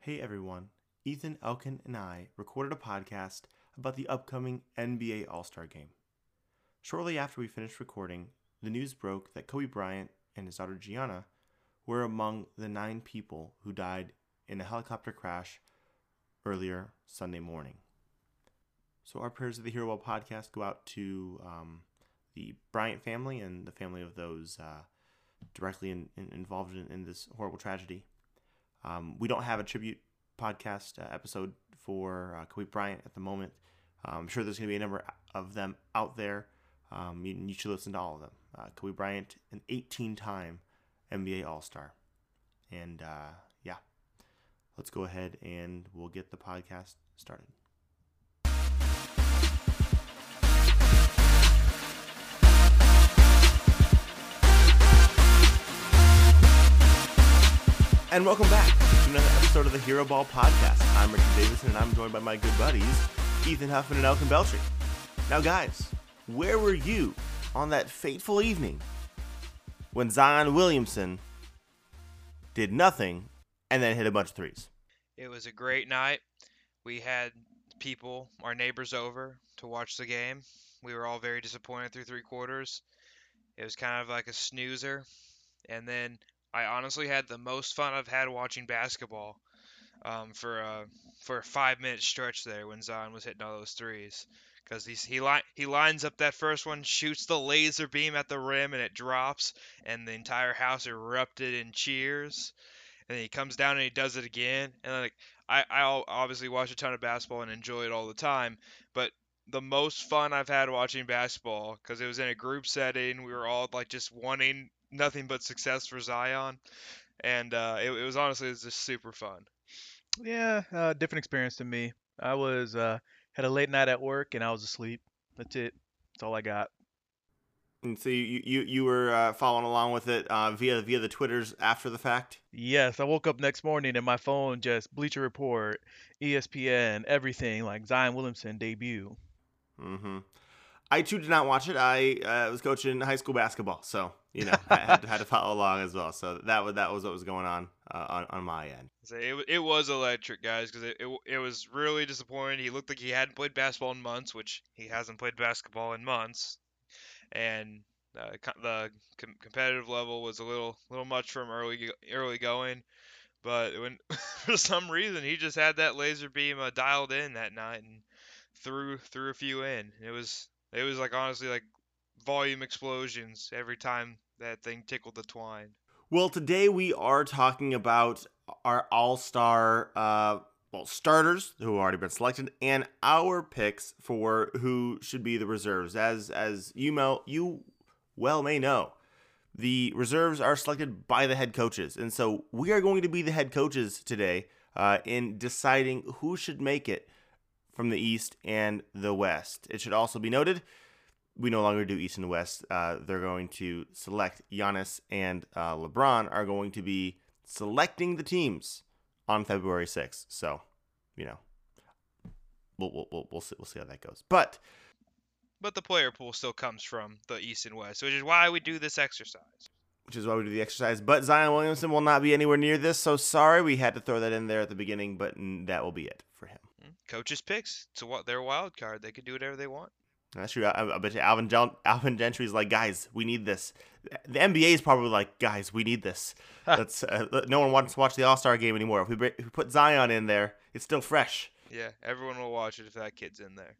Hey everyone, Ethan Elkin and I recorded a podcast about the upcoming NBA All Star game. Shortly after we finished recording, the news broke that Kobe Bryant and his daughter Gianna were among the nine people who died in a helicopter crash earlier Sunday morning. So, our prayers of the Hero Ball podcast go out to um, the Bryant family and the family of those uh, directly in, in, involved in, in, this horrible tragedy. Um, we don't have a tribute podcast uh, episode for uh, Kobe Bryant at the moment. Um, I'm sure there's going to be a number of them out there. Um, you, you, should listen to all of them. Uh, Kobe Bryant, an 18 time NBA All Star. And uh, yeah, let's go ahead and we'll get the podcast started. And welcome back to another episode of the Hero Ball Podcast. I'm Richard Davison, and I'm joined by my good buddies, Ethan Huffman and Elkin Beltry. Now, guys, where were you on that fateful evening when Zion Williamson did nothing and then hit a bunch of threes? It was a great night. We had people, our neighbors, over to watch the game. We were all very disappointed through three quarters. It was kind of like a snoozer. And then I honestly had the most fun I've had watching basketball um, for a for a five minute stretch there when Zion was hitting all those threes because he's he li- he lines up that first one, shoots the laser beam at the rim, and it drops, and the entire house erupted in cheers. And then he comes down and he does it again, and like I I obviously watch a ton of basketball and enjoy it all the time, but the most fun I've had watching basketball because it was in a group setting. We were all like just wanting nothing but success for Zion, and uh, it, it, was honestly it was just super fun. Yeah, uh, different experience to me. I was uh, had a late night at work and I was asleep. That's it. That's all I got. And so you you, you were uh, following along with it uh, via via the twitters after the fact. Yes, I woke up next morning and my phone just Bleacher Report, ESPN, everything like Zion Williamson debut. Mm-hmm. I too did not watch it. I uh, was coaching high school basketball, so you know I had, had, to follow along as well. So that was that was what was going on uh, on on my end. it, it was electric, guys, because it, it it was really disappointing. He looked like he hadn't played basketball in months, which he hasn't played basketball in months, and uh, the com- competitive level was a little little much from early early going. But when for some reason he just had that laser beam uh, dialed in that night and threw threw a few in. It was it was like honestly like volume explosions every time that thing tickled the twine. Well, today we are talking about our All Star, uh, well, starters who have already been selected, and our picks for who should be the reserves. As as you you well may know, the reserves are selected by the head coaches, and so we are going to be the head coaches today uh, in deciding who should make it from the East and the West. It should also be noted we no longer do East and West. Uh, they're going to select Giannis and uh, LeBron are going to be selecting the teams on February 6th. So, you know, we'll, we'll, we'll, we'll, see, we'll see how that goes. But but the player pool still comes from the East and West, which is why we do this exercise. Which is why we do the exercise. But Zion Williamson will not be anywhere near this, so sorry we had to throw that in there at the beginning, but that will be it for him coaches picks. It's what their wild card. They can do whatever they want. That's true. I, I bet you Alvin, Alvin Gentry's like, guys, we need this. The NBA is probably like, guys, we need this. That's uh, no one wants to watch the All Star game anymore. If we, if we put Zion in there, it's still fresh. Yeah, everyone will watch it if that kid's in there.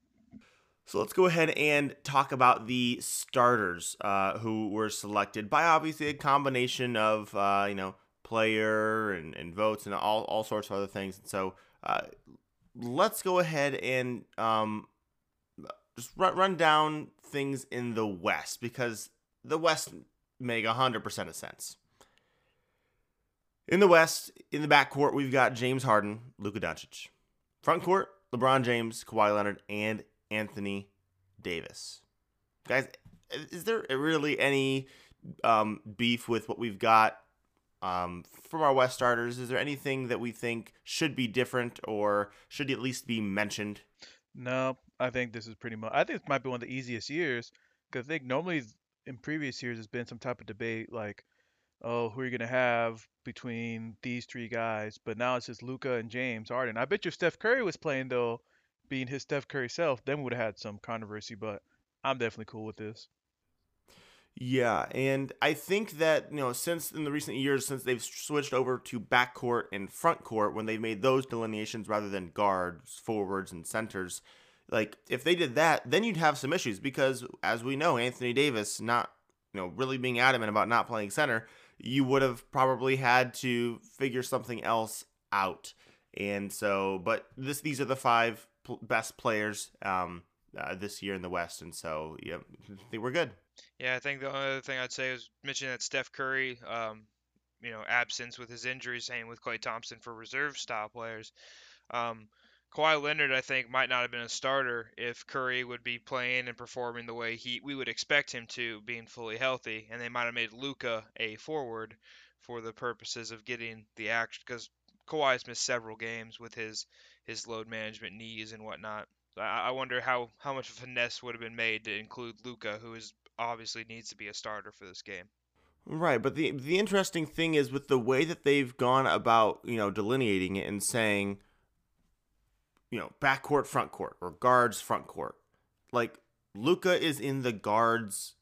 So let's go ahead and talk about the starters uh, who were selected by obviously a combination of uh, you know player and, and votes and all, all sorts of other things. And so uh, let's go ahead and um, just run, run down things in the West because the West make 100% of sense. In the West, in the backcourt, we've got James Harden, Luka Doncic. Front court, LeBron James, Kawhi Leonard, and Anthony Davis. Guys, is there really any um, beef with what we've got um, from our West starters, is there anything that we think should be different or should at least be mentioned? No, I think this is pretty much. I think this might be one of the easiest years because I think normally in previous years there's been some type of debate like oh, who are you gonna have between these three guys? But now it's just Luka and James Harden. I bet you if Steph Curry was playing though, being his Steph Curry self, then we would have had some controversy. But I'm definitely cool with this. Yeah, and I think that you know since in the recent years since they've switched over to backcourt and front court when they've made those delineations rather than guards, forwards, and centers, like if they did that, then you'd have some issues because as we know, Anthony Davis not you know really being adamant about not playing center, you would have probably had to figure something else out. And so, but this these are the five pl- best players um, uh, this year in the West, and so yeah, they were good. Yeah, I think the only other thing I'd say is mention that Steph Curry, um, you know, absence with his injuries, same with Klay Thompson for reserve style players. Um, Kawhi Leonard, I think, might not have been a starter if Curry would be playing and performing the way he we would expect him to, being fully healthy, and they might have made Luka a forward for the purposes of getting the action because Kawhi's missed several games with his his load management knees and whatnot. I, I wonder how how much finesse would have been made to include Luka, who is obviously needs to be a starter for this game. Right, but the the interesting thing is with the way that they've gone about, you know, delineating it and saying, you know, backcourt, front court, or guards, front court. Like Luka is in the guards,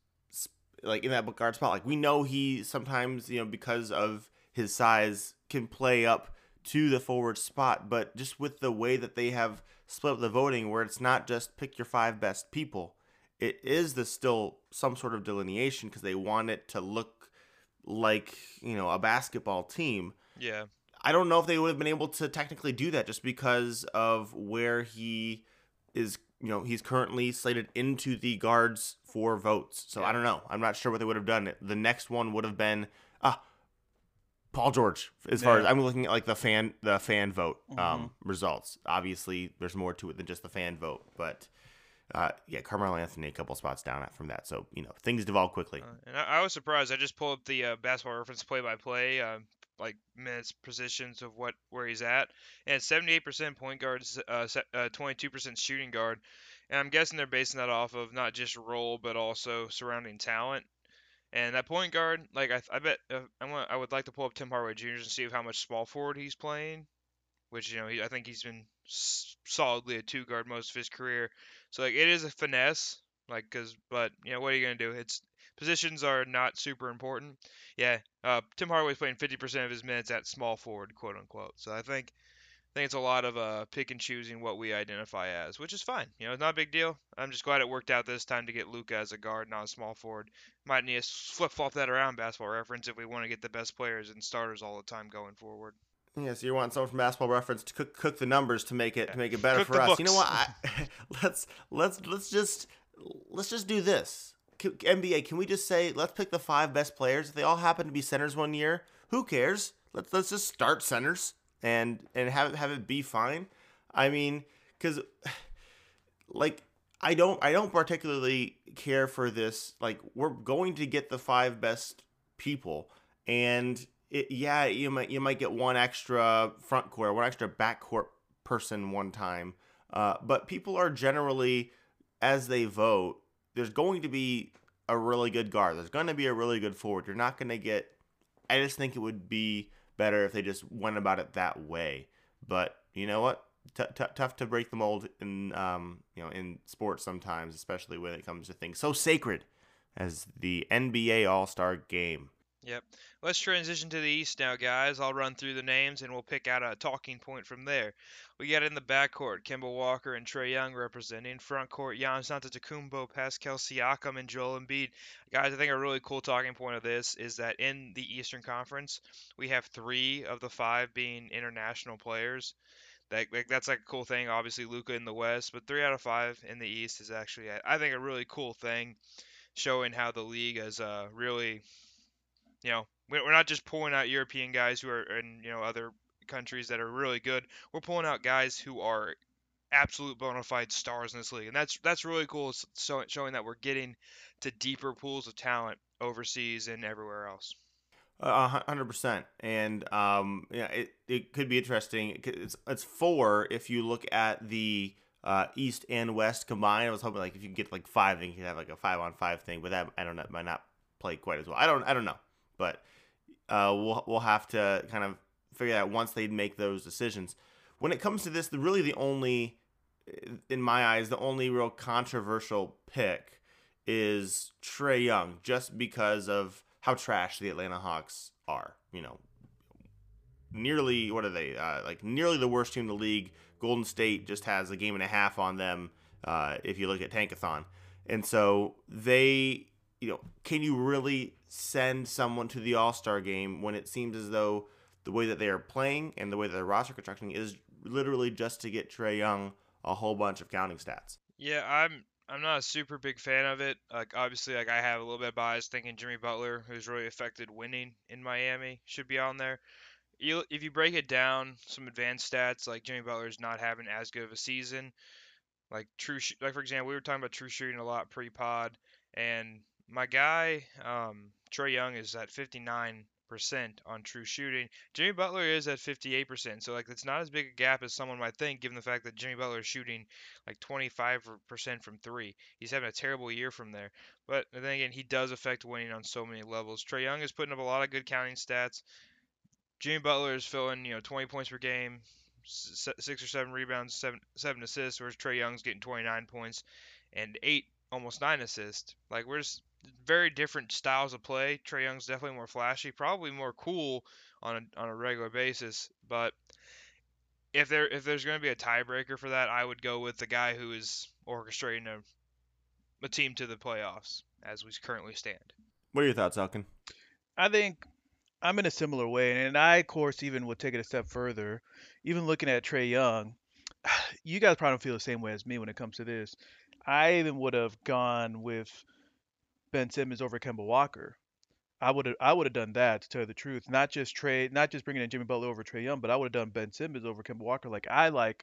like in that guard spot. Like we know he sometimes, you know, because of his size, can play up to the forward spot. But just with the way that they have split up the voting, where it's not just pick your five best people, it is the still some sort of delineation because they want it to look like you know a basketball team. Yeah. I don't know if they would have been able to technically do that just because of where he is. You know, he's currently slated into the guards for votes. So yeah. I don't know. I'm not sure what they would have done. The next one would have been ah, Paul George. As yeah. far as I'm looking at like the fan the fan vote um, mm-hmm. results. Obviously, there's more to it than just the fan vote, but uh, yeah, Carmelo Anthony a couple spots down from that. So you know things devolve quickly. Uh, and I, I, was surprised. I just pulled up the uh, basketball reference play by play, like minutes, positions of what where he's at, and 78% point guard, 22% uh, uh, shooting guard, and I'm guessing they're basing that off of not just role but also surrounding talent. And that point guard, like I, I bet uh, I I would like to pull up Tim Hardaway Jr. and see how much small forward he's playing, which you know he, I think he's been solidly a two guard most of his career. So like it is a finesse, like because but you know what are you gonna do? It's positions are not super important. Yeah, uh, Tim Hardaway's playing 50% of his minutes at small forward, quote unquote. So I think I think it's a lot of uh, pick and choosing what we identify as, which is fine. You know, it's not a big deal. I'm just glad it worked out this time to get Luka as a guard, not a small forward. Might need to flip flop that around basketball reference if we want to get the best players and starters all the time going forward. Yeah, so you want someone from Basketball Reference to cook, cook the numbers to make it to make it better cook for us. Books. You know what? I, let's let's let's just let's just do this. NBA, can we just say let's pick the five best players? If they all happen to be centers one year, who cares? Let's let's just start centers and and have it have it be fine. I mean, because like I don't I don't particularly care for this. Like we're going to get the five best people, and it, yeah, you might you might get one extra front court, one extra back court person one time. Uh, but people are generally, as they vote, there's going to be a really good guard. There's going to be a really good forward. You're not going to get. I just think it would be better if they just went about it that way. But you know what? T- t- tough to break the mold in um, you know in sports sometimes, especially when it comes to things so sacred as the NBA All Star Game. Yep. Let's transition to the East now, guys. I'll run through the names and we'll pick out a talking point from there. We got in the backcourt, Kemba Walker and Trae Young representing. Front court, Giannis Antetokounmpo, Pascal Siakam, and Joel Embiid. Guys, I think a really cool talking point of this is that in the Eastern Conference, we have three of the five being international players. That, like, that's like a cool thing. Obviously, Luka in the West, but three out of five in the East is actually, I think, a really cool thing, showing how the league is uh, really you know, we're not just pulling out European guys who are in you know other countries that are really good. We're pulling out guys who are absolute bona fide stars in this league, and that's that's really cool. So showing that we're getting to deeper pools of talent overseas and everywhere else. Hundred percent, and um, yeah, it, it could be interesting. It's it's four if you look at the uh, East and West combined. I was hoping like if you get like five, then you could have like a five on five thing, but that I don't know, might not play quite as well. I don't I don't know. But uh, we'll we'll have to kind of figure out once they make those decisions. When it comes to this, the really the only, in my eyes, the only real controversial pick is Trae Young, just because of how trash the Atlanta Hawks are. You know, nearly what are they? Uh, like nearly the worst team in the league. Golden State just has a game and a half on them. Uh, if you look at Tankathon, and so they, you know, can you really send someone to the All Star game when it seems as though the way that they are playing and the way that their roster constructing is literally just to get Trae Young a whole bunch of counting stats. Yeah, I'm I'm not a super big fan of it. Like obviously, like I have a little bit of bias thinking Jimmy Butler, who's really affected winning in Miami, should be on there. You, if you break it down, some advanced stats like Jimmy Butler's not having as good of a season. Like true, like for example, we were talking about true shooting a lot pre-pod, and my guy um, Trae Young is at 59 percent on true shooting. Jimmy Butler is at 58 percent, so like it's not as big a gap as someone might think, given the fact that Jimmy Butler is shooting like 25 percent from three. He's having a terrible year from there. But then again, he does affect winning on so many levels. Trae Young is putting up a lot of good counting stats. Jimmy Butler is filling, you know, 20 points per game, six or seven rebounds, seven seven assists, whereas Trae Young's getting 29 points and eight, almost nine assists. Like we're just very different styles of play. Trae Young's definitely more flashy, probably more cool on a, on a regular basis. But if there if there's going to be a tiebreaker for that, I would go with the guy who is orchestrating a a team to the playoffs as we currently stand. What are your thoughts, Elkin? I think I'm in a similar way, and I, of course, even would take it a step further. Even looking at Trae Young, you guys probably don't feel the same way as me when it comes to this. I even would have gone with Ben Simmons over Kemba Walker. I would have I would have done that to tell you the truth. Not just trade, not just bringing in Jimmy Butler over Trae Young, but I would have done Ben Simmons over Kemba Walker. Like I like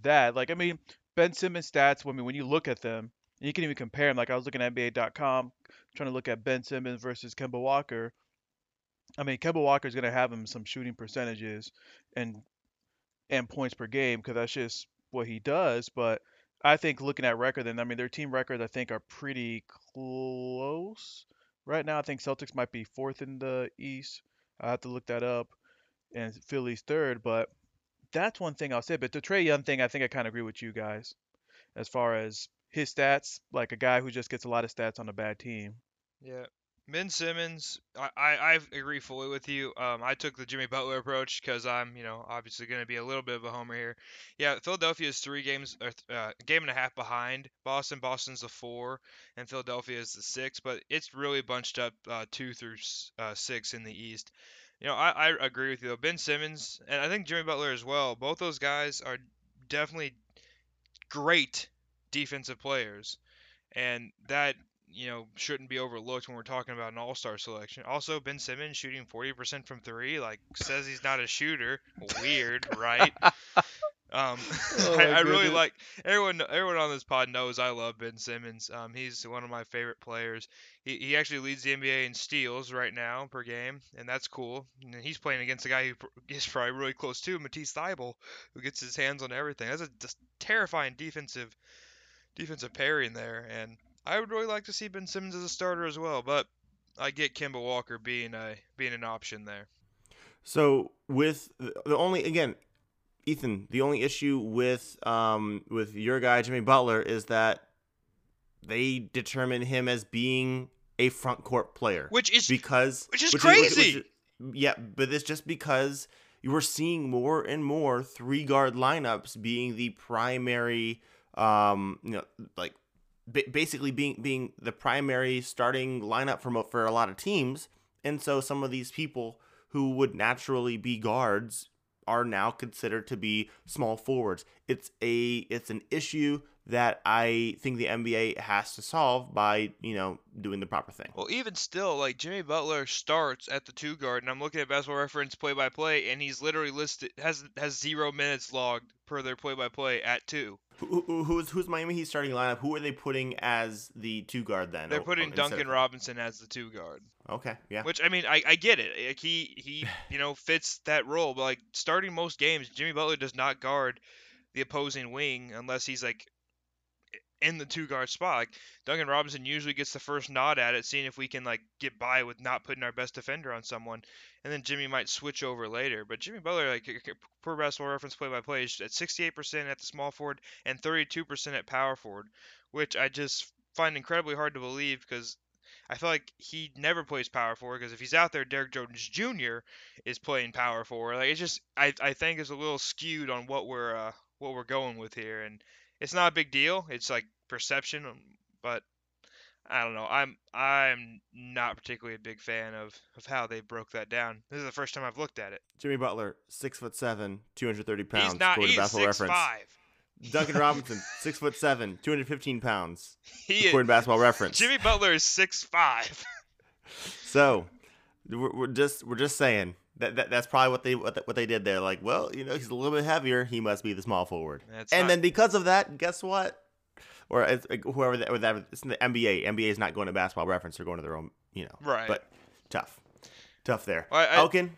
that. Like I mean, Ben Simmons stats. I mean, when you look at them, you can even compare them. Like I was looking at NBA.com, trying to look at Ben Simmons versus Kemba Walker. I mean, Kemba Walker is going to have him some shooting percentages and and points per game because that's just what he does. But I think looking at record, then I mean their team records I think are pretty close right now. I think Celtics might be fourth in the East. I have to look that up, and Philly's third. But that's one thing I'll say. But the Trae Young thing, I think I kind of agree with you guys as far as his stats, like a guy who just gets a lot of stats on a bad team. Yeah, Ben Simmons, I, I, I agree fully with you. Um, I took the Jimmy Butler approach because I'm, you know, obviously going to be a little bit of a homer here. Yeah, Philadelphia is three games, uh, game and a half behind Boston. Boston's the four, and Philadelphia is the six. But it's really bunched up uh, two through uh, six in the East. You know, I, I agree with you though. Ben Simmons and I think Jimmy Butler as well. Both those guys are definitely great defensive players, and that you know, shouldn't be overlooked when we're talking about an all-star selection. Also, Ben Simmons shooting 40% from three, like says he's not a shooter. Weird, right? Um, oh, I, I really like everyone. Everyone on this pod knows I love Ben Simmons. Um, he's one of my favorite players. He, he actually leads the NBA in steals right now per game, and that's cool. And he's playing against a guy who is probably really close to Matisse Thybulle, who gets his hands on everything. That's a terrifying defensive defensive pairing there, and I would really like to see Ben Simmons as a starter as well, but I get Kemba Walker being a being an option there. So with the only again, Ethan, the only issue with um with your guy Jimmy Butler is that they determine him as being a front court player, which is because which is which crazy. Is, which, which, yeah, but it's just because you were seeing more and more three guard lineups being the primary, um, you know, like basically being being the primary starting lineup for for a lot of teams, and so some of these people who would naturally be guards are now considered to be small forwards. It's a it's an issue that I think the NBA has to solve by, you know, doing the proper thing. Well, even still, like Jimmy Butler starts at the two guard, and I'm looking at Basketball Reference play by play, and he's literally listed has has zero minutes logged per their play by play at two. Who, who's who's Miami Heat starting lineup? Who are they putting as the two guard then? They're putting Duncan of... Robinson as the two guard. Okay, yeah. Which I mean, I, I get it. Like he he you know fits that role, but like starting most games, Jimmy Butler does not guard the opposing wing unless he's like in the two guard spot. Like Duncan Robinson usually gets the first nod at it, seeing if we can like get by with not putting our best defender on someone, and then Jimmy might switch over later. But Jimmy Butler, like per basketball reference play by play, is at 68% at the small forward and 32% at power forward, which I just find incredibly hard to believe because I feel like he never plays power forward because if he's out there, Derrick Jones Jr. is playing power forward. Like it's just I, I think is a little skewed on what we're uh, what we're going with here, and it's not a big deal. It's like perception, um, but I don't know. I'm I'm not particularly a big fan of, of how they broke that down. This is the first time I've looked at it. Jimmy Butler, six foot seven, two hundred thirty pounds. He's not. He's six reference. five. Duncan Robinson, six foot seven, two hundred fifteen pounds. He according to Basketball Reference. Jimmy Butler is six five. so, we're, we're just we're just saying that, that that's probably what they what, what they did there. Like, well, you know, he's a little bit heavier. He must be the small forward. That's and not- then because of that, guess what? Or like, whoever that, or that it's in the NBA. NBA is not going to Basketball Reference. They're going to their own. You know. Right. But tough, tough there. Well, I- Elkin.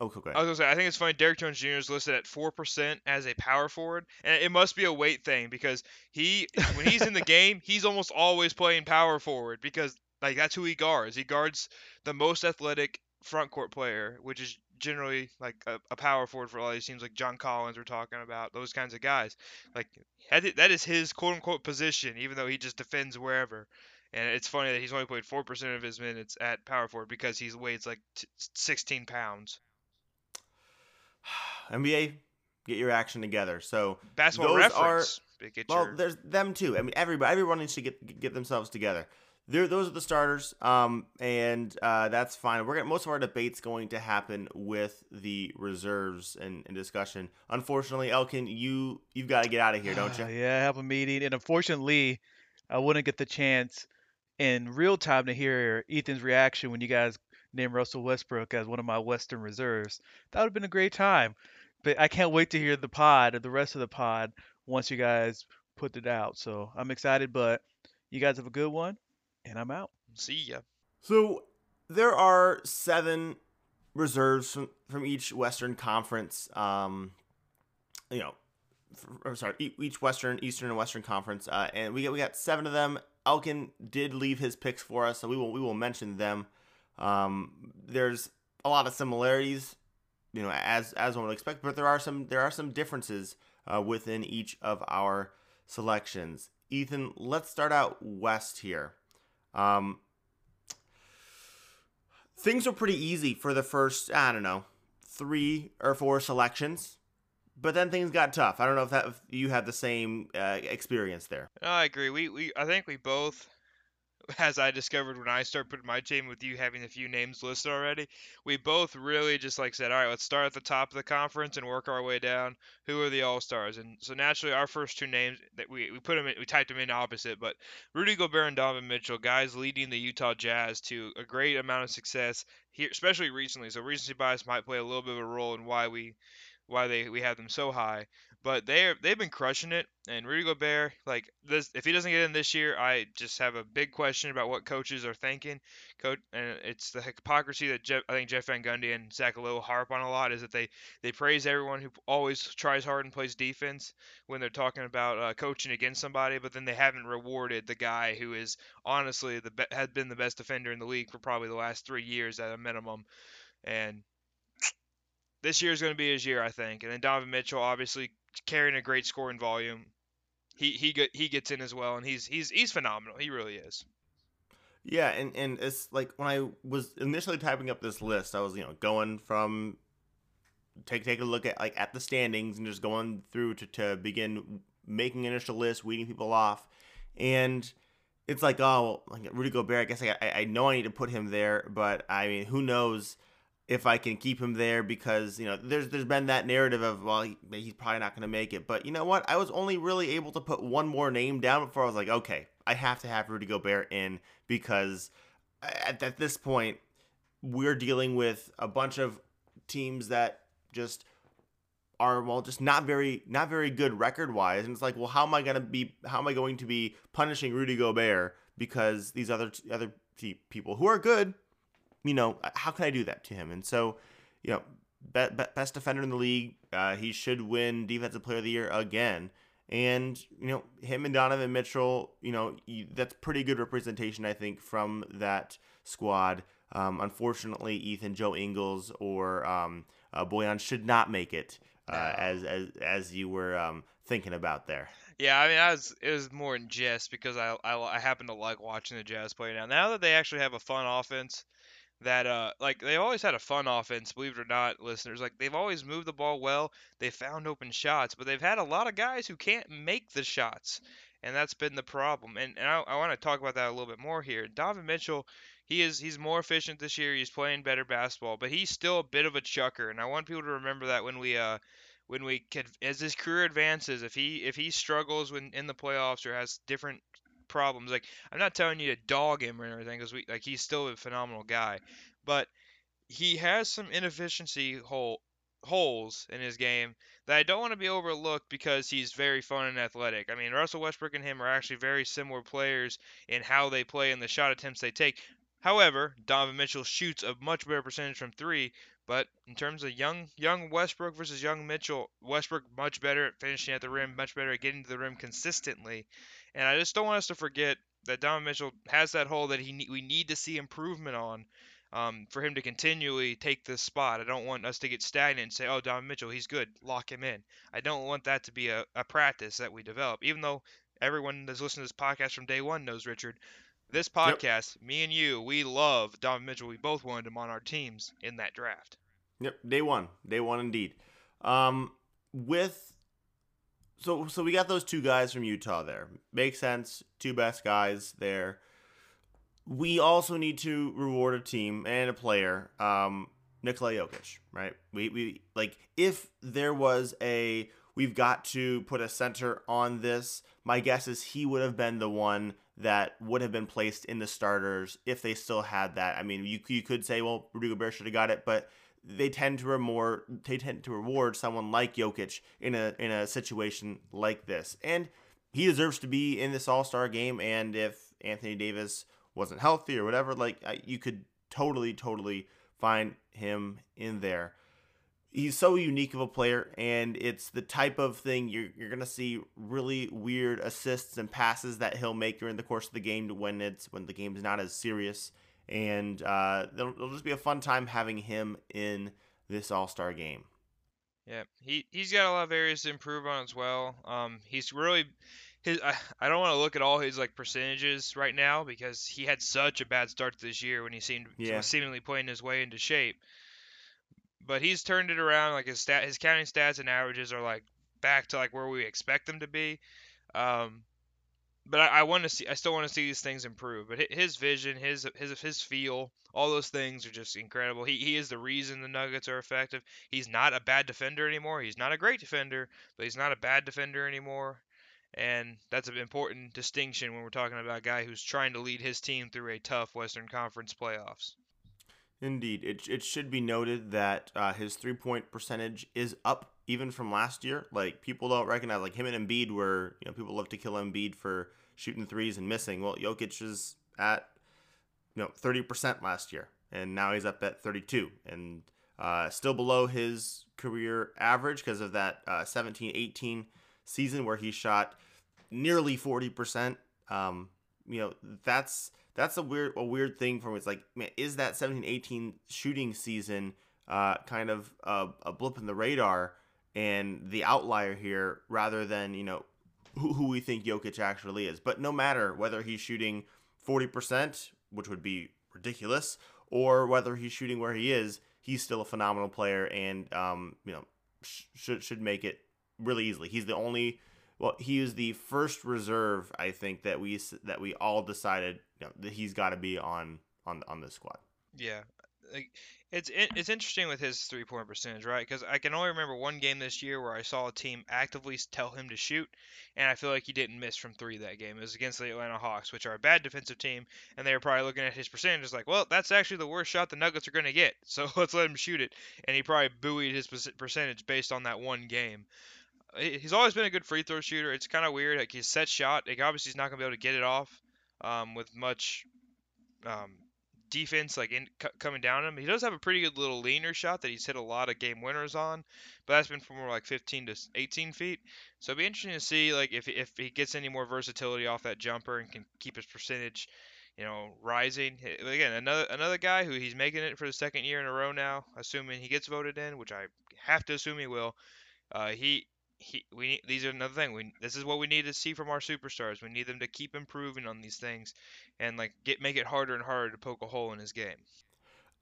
Oh, ahead. I was gonna say, I think it's funny. Derrick Jones Jr. is listed at four percent as a power forward, and it must be a weight thing because he, when he's in the game, he's almost always playing power forward because like that's who he guards. He guards the most athletic front court player, which is generally like a, a power forward for all these teams, like John Collins we're talking about, those kinds of guys. Like that is his quote unquote position, even though he just defends wherever. And it's funny that he's only played four percent of his minutes at power forward because he weighs like t- 16 pounds. NBA, get your action together. So Basketball those are reference. Get well, your- there's them too. I mean, everybody, everyone needs to get get themselves together. They're, those are the starters, um, and uh, that's fine. We're gonna, most of our debates going to happen with the reserves and, and discussion. Unfortunately, Elkin, you you've got to get out of here, don't you? yeah, I have a meeting, and unfortunately, I wouldn't get the chance in real time to hear Ethan's reaction when you guys named Russell Westbrook as one of my Western reserves. That would have been a great time. But I can't wait to hear the pod or the rest of the pod once you guys put it out. So I'm excited, but you guys have a good one, and I'm out. See ya. So there are seven reserves from, from each Western Conference. Um, you know, f- or sorry, e- each Western, Eastern, and Western Conference, uh, and we got we got seven of them. Elkin did leave his picks for us, so we will we will mention them. Um, there's a lot of similarities, you know, as as one would expect, but there are some there are some differences uh, within each of our selections. Ethan, let's start out west here. Um, things were pretty easy for the first, I don't know, three or four selections, but then things got tough. I don't know if that if you had the same uh, experience there. No, I agree. We, we I think we both, as I discovered when I started putting my team with you having a few names listed already, we both really just like said, all right, let's start at the top of the conference and work our way down. Who are the all stars? And so naturally, our first two names that we we put them in, we typed them in opposite, but Rudy Gobert and Donovan Mitchell, guys leading the Utah Jazz to a great amount of success here, especially recently. So recency bias might play a little bit of a role in why we why they we have them so high. But they're they've been crushing it, and Rudy Gobert, like this, if he doesn't get in this year, I just have a big question about what coaches are thinking. Coach, and it's the hypocrisy that Jeff, I think Jeff Van Gundy and Zach Lowe harp on a lot is that they they praise everyone who always tries hard and plays defense when they're talking about uh, coaching against somebody, but then they haven't rewarded the guy who is honestly the be- had been the best defender in the league for probably the last three years at a minimum, and this year is going to be his year, I think. And then Donovan Mitchell, obviously carrying a great scoring volume. He he get, he gets in as well, and he's he's he's phenomenal. He really is. Yeah, and and it's like when I was initially typing up this list, I was you know going from take take a look at like at the standings and just going through to to begin making initial lists, weeding people off, and it's like oh like Rudy Gobert, I guess I I I know I need to put him there, but I mean who knows if I can keep him there because you know there's there's been that narrative of well he, he's probably not going to make it, but you know what? I was only really able to put one more name down before I was like okay I have to have Rudy Gobert in because at, at this point we're dealing with a bunch of teams that just are well just not very not very good record wise and it's like well how am I going to be how am I going to be punishing Rudy Gobert because these other other people who are good you know, how can I do that to him? And so, you know, be, be, best defender in the league, uh, he should win Defensive Player of the Year again. And you know, him and Donovan Mitchell, you know, you, that's pretty good representation, I think, from that squad. Um, unfortunately, Ethan, Joe Ingles, or um, uh, Bojan should not make it, uh, no. as as as you were um, thinking about there. Yeah, I mean, I was it was more in jest because I, I I happen to like watching the Jazz play now. Now that they actually have a fun offense, that uh like they always had a fun offense, believe it or not, listeners. Like they've always moved the ball well. They found open shots, but they've had a lot of guys who can't make the shots, and that's been the problem. And and I, I want to talk about that a little bit more here. Donovan Mitchell, he is he's more efficient this year. He's playing better basketball, but he's still a bit of a chucker, and I want people to remember that when we uh when we as his career advances, if he if he struggles when in the playoffs or has different problems, like I'm not telling you to dog him or anything because we like he's still a phenomenal guy, but he has some inefficiency hole holes in his game that I don't want to be overlooked because he's very fun and athletic. I mean, Russell Westbrook and him are actually very similar players in how they play and the shot attempts they take. However, Donovan Mitchell shoots a much better percentage from three, but in terms of young young Westbrook versus young Mitchell, Westbrook much better at finishing at the rim, much better at getting to the rim consistently. And I just don't want us to forget that Donovan Mitchell has that hole that he we need to see improvement on um, for him to continually take this spot. I don't want us to get stagnant and say, oh, Donovan Mitchell, he's good, lock him in. I don't want that to be a, a practice that we develop, even though everyone that's listening to this podcast from day one knows Richard this podcast, yep. me and you, we love Donovan Mitchell. We both wanted him on our teams in that draft. Yep, day one, day one indeed. Um, with so so we got those two guys from Utah there. Makes sense. Two best guys there. We also need to reward a team and a player. Um, Nikola Jokic, right? We we like if there was a we've got to put a center on this. My guess is he would have been the one that would have been placed in the starters if they still had that. I mean, you you could say, well, Rudy Gobert should have got it, but they tend to reward they tend to reward someone like Jokic in a in a situation like this, and he deserves to be in this All Star game. And if Anthony Davis wasn't healthy or whatever, like you could totally totally find him in there he's so unique of a player and it's the type of thing you're, you're going to see really weird assists and passes that he'll make during the course of the game when it's when the game's not as serious and uh, it'll, it'll just be a fun time having him in this all-star game yeah he, he's got a lot of areas to improve on as well um, he's really his I, I don't want to look at all his like percentages right now because he had such a bad start to this year when he seemed yeah. seemingly playing his way into shape but he's turned it around. Like his stat, his counting stats and averages are like back to like where we expect them to be. Um, but I, I want to see. I still want to see these things improve. But his vision, his his his feel, all those things are just incredible. He he is the reason the Nuggets are effective. He's not a bad defender anymore. He's not a great defender, but he's not a bad defender anymore. And that's an important distinction when we're talking about a guy who's trying to lead his team through a tough Western Conference playoffs. Indeed. It, it should be noted that uh, his three point percentage is up even from last year. Like, people don't recognize, like, him and Embiid were, you know, people love to kill Embiid for shooting threes and missing. Well, Jokic is at, you know, 30% last year, and now he's up at 32 and uh, still below his career average because of that uh, 17 18 season where he shot nearly 40%. Um, you know, that's that's a weird a weird thing for me. It's like, man, is that 17-18 shooting season uh, kind of a, a blip in the radar and the outlier here, rather than you know who, who we think Jokic actually is? But no matter whether he's shooting forty percent, which would be ridiculous, or whether he's shooting where he is, he's still a phenomenal player, and um, you know sh- should should make it really easily. He's the only well, he is the first reserve I think that we that we all decided you know, that he's got to be on on on this squad. Yeah, it's it's interesting with his three point percentage, right? Because I can only remember one game this year where I saw a team actively tell him to shoot, and I feel like he didn't miss from three that game. It was against the Atlanta Hawks, which are a bad defensive team, and they were probably looking at his percentage like, well, that's actually the worst shot the Nuggets are going to get, so let's let him shoot it. And he probably buoyed his percentage based on that one game he's always been a good free throw shooter. It's kind of weird. Like his set shot, like obviously he's not gonna be able to get it off um, with much um, defense like in c- coming down him. He does have a pretty good little leaner shot that he's hit a lot of game winners on, but that's been from more like 15 to 18 feet. So it'll be interesting to see like if if he gets any more versatility off that jumper and can keep his percentage, you know, rising. Again, another another guy who he's making it for the second year in a row now, assuming he gets voted in, which I have to assume he will. Uh, he he, we need, these are another thing. We this is what we need to see from our superstars. We need them to keep improving on these things, and like get make it harder and harder to poke a hole in his game.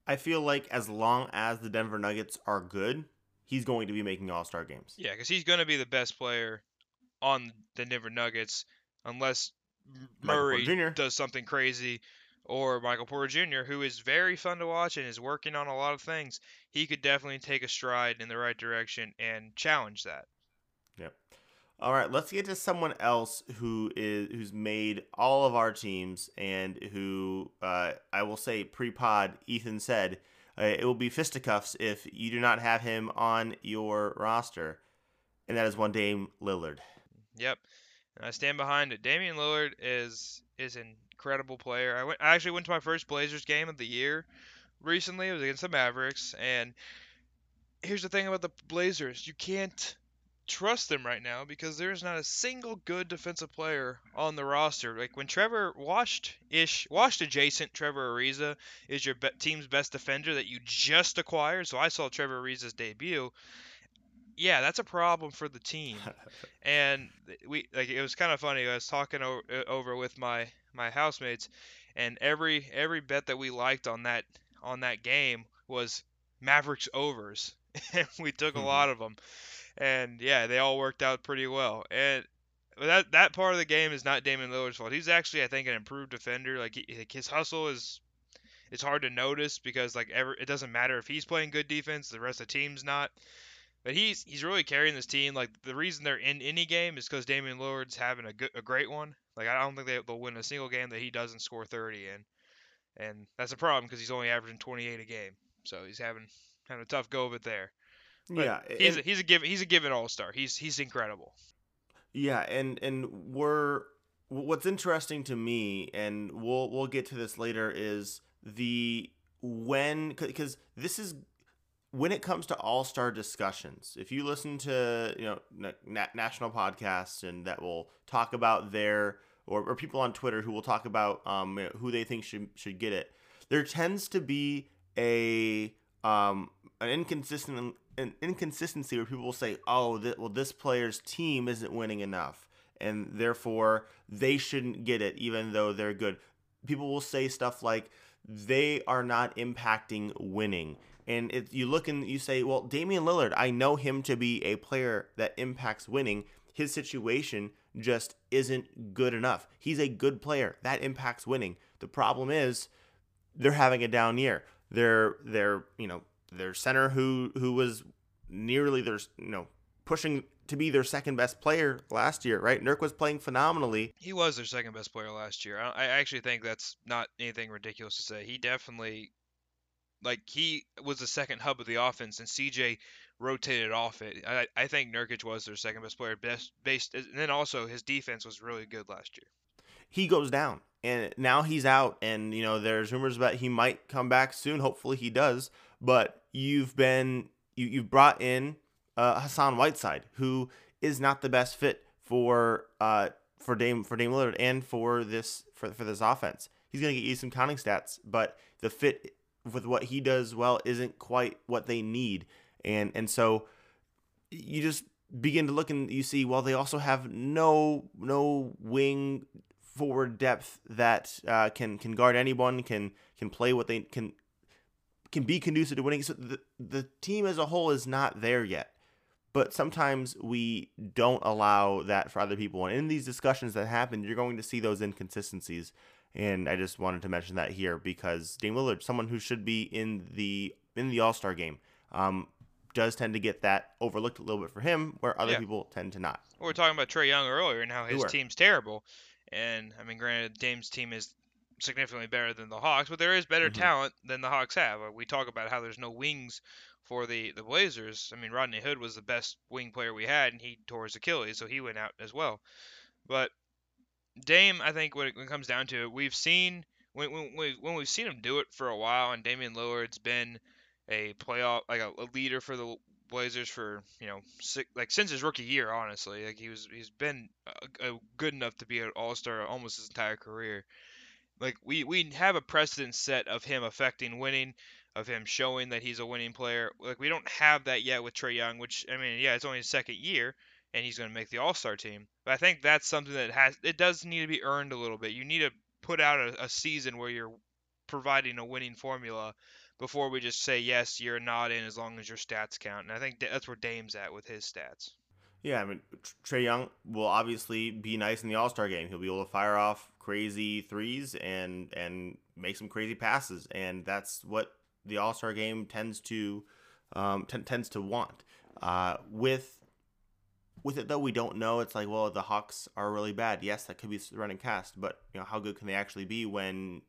I feel like as long as the Denver Nuggets are good, he's going to be making All Star games. Yeah, because he's going to be the best player on the Denver Nuggets, unless Murray Jr.. does something crazy, or Michael Porter Jr., who is very fun to watch and is working on a lot of things. He could definitely take a stride in the right direction and challenge that. Yep. All right, let's get to someone else who is who's made all of our teams and who uh, I will say pre-pod Ethan said uh, it will be fisticuffs if you do not have him on your roster, and that is one Dame Lillard. Yep, and I stand behind it. Damian Lillard is is an incredible player. I went I actually went to my first Blazers game of the year recently. It was against the Mavericks, and here's the thing about the Blazers: you can't trust them right now because there's not a single good defensive player on the roster. Like when Trevor washed ish washed adjacent Trevor Ariza is your be- team's best defender that you just acquired. So I saw Trevor Ariza's debut. Yeah, that's a problem for the team. and we like it was kind of funny. I was talking over, over with my my housemates, and every every bet that we liked on that on that game was Mavericks overs, and we took a mm-hmm. lot of them and yeah, they all worked out pretty well. And that that part of the game is not Damian Lillard's fault. He's actually, I think, an improved defender. Like, he, like his hustle is it's hard to notice because like ever it doesn't matter if he's playing good defense, the rest of the team's not. But he's he's really carrying this team. Like the reason they're in any game is because Damian Lillard's having a good a great one. Like I don't think they, they'll win a single game that he doesn't score 30 in, and that's a problem because he's only averaging 28 a game. So he's having having a tough go of it there. But yeah, he's and- a, he's a given he's a given all star. He's he's incredible. Yeah, and and we're what's interesting to me, and we'll we'll get to this later, is the when because this is when it comes to all star discussions. If you listen to you know na- national podcasts and that will talk about their or, or people on Twitter who will talk about um, who they think should should get it, there tends to be a um, an inconsistent an inconsistency where people will say, "Oh, th- well, this player's team isn't winning enough, and therefore they shouldn't get it, even though they're good." People will say stuff like, "They are not impacting winning," and it, you look and you say, "Well, Damian Lillard, I know him to be a player that impacts winning. His situation just isn't good enough. He's a good player that impacts winning. The problem is." They're having a down year. They're they're you know their center who who was nearly their you know pushing to be their second best player last year, right? Nurk was playing phenomenally. He was their second best player last year. I, I actually think that's not anything ridiculous to say. He definitely like he was the second hub of the offense, and CJ rotated off it. I, I think Nurkic was their second best player, best based, and then also his defense was really good last year. He goes down, and now he's out, and you know there's rumors about he might come back soon. Hopefully he does. But you've been you you've brought in uh, Hassan Whiteside, who is not the best fit for uh for Dame for Dame Lillard and for this for for this offense. He's gonna get you some counting stats, but the fit with what he does well isn't quite what they need, and and so you just begin to look and you see well they also have no no wing forward depth that uh, can can guard anyone can can play what they can can be conducive to winning. So the, the team as a whole is not there yet. But sometimes we don't allow that for other people. And in these discussions that happen you're going to see those inconsistencies. And I just wanted to mention that here because Dame Lillard someone who should be in the in the All-Star game um, does tend to get that overlooked a little bit for him where other Yeah. people tend to not. We were talking about Trae Young earlier and how his team's terrible. And I mean, granted, Dame's team is significantly better than the Hawks, but there is better Mhm. talent than the Hawks have. Uh, We talk about how there's no wings for the the Blazers. I mean, Rodney Hood was the best wing player we had, and he tore his Achilles, so he went out as well. But Dame, I think when it, when it comes down to it, we've seen when when we when we've seen him do it for a while, and Damian Lillard's been a playoff like a, a leader for the Blazers for you know six, like since his rookie year, honestly, like he was he's been a, a good enough to be an All Star almost his entire career. Like we we have a precedent set of him affecting winning, of him showing that he's a winning player. Like we don't have that yet with Trae Young, which I mean, yeah, it's only his second year, and he's going to make the All Star team. But I think that's something that has it does need to be earned a little bit. You need to put out a, a season where you're providing a winning formula before we just say yes, you're not in as long as your stats count. And I think that's where Dame's at with his stats. Yeah, I mean Trae Young will obviously be nice in the All Star game. He'll be able to fire off crazy threes and and make some crazy passes, and that's what the All Star game tends to um, t- tends to want. Uh, with with it though, we don't know. It's like, well, the Hawks are really bad. Yes, that could be running cast, but you know, how good can they actually be when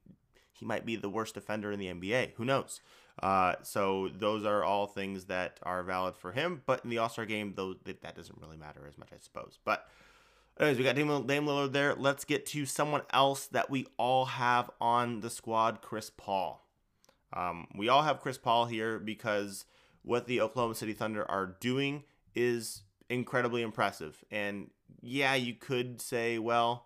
he might be the worst defender in the NBA? Who knows? Uh, so those are all things that are valid for him. But in the All Star game, though, that doesn't really matter as much, I suppose. But anyways, we got Dame, Lillard there. Let's get to someone else that we all have on the squad, Chris Paul. Um, we all have Chris Paul here because what the Oklahoma City Thunder are doing is incredibly impressive. And yeah, you could say, well,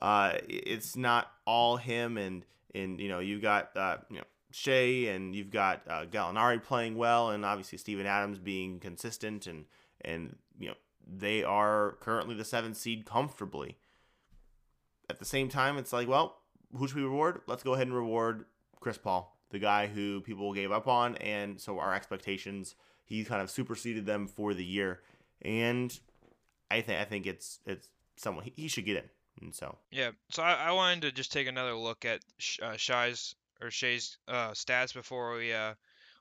uh, it's not all him, and and you know you've got uh, you know Shai and you've got uh, Gallinari playing well, and obviously Steven Adams being consistent, and and you know they are currently the seventh seed comfortably. At the same time, it's like, well, who should we reward? Let's go ahead and reward Chris Paul, the guy who people gave up on, and so our expectations, he kind of superseded them for the year, and I think I think it's it's someone he, he should get in. And so yeah, so I, I wanted to just take another look at uh, Shai's or Shay's uh, stats before we uh,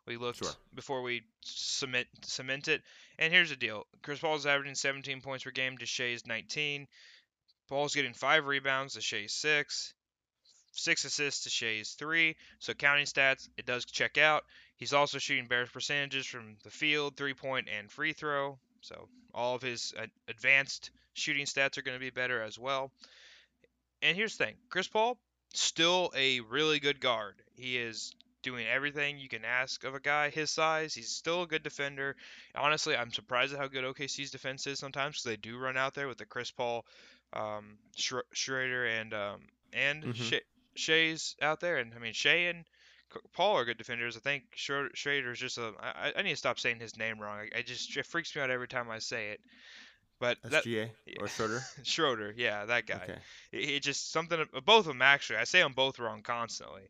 we looked Sure. before we cement cement it. And here's the deal: Chris Paul's averaging 17 points per game to Shai's 19. Paul's getting five rebounds to Shai's six, six assists to Shai's three. So counting stats, it does check out. He's also shooting better percentages from the field, three point, and free throw. So all of his advanced shooting stats are going to be better as well. And here's the thing: Chris Paul still a really good guard. He is doing everything you can ask of a guy his size. He's still a good defender. Honestly, I'm surprised at how good OKC's defense is sometimes because they do run out there with the Chris Paul, um, Schroeder, and um, and Mhm. Shea, Shai's out there. And I mean, Shea and Paul are good defenders. I think Schroeder Schroeder is just a. I, I need to stop saying his name wrong. I, I just it freaks me out every time I say it. But that SGA or Schroeder. Schroeder, yeah, that guy. Okay. It, it just something. Both of them actually. I say them both wrong constantly.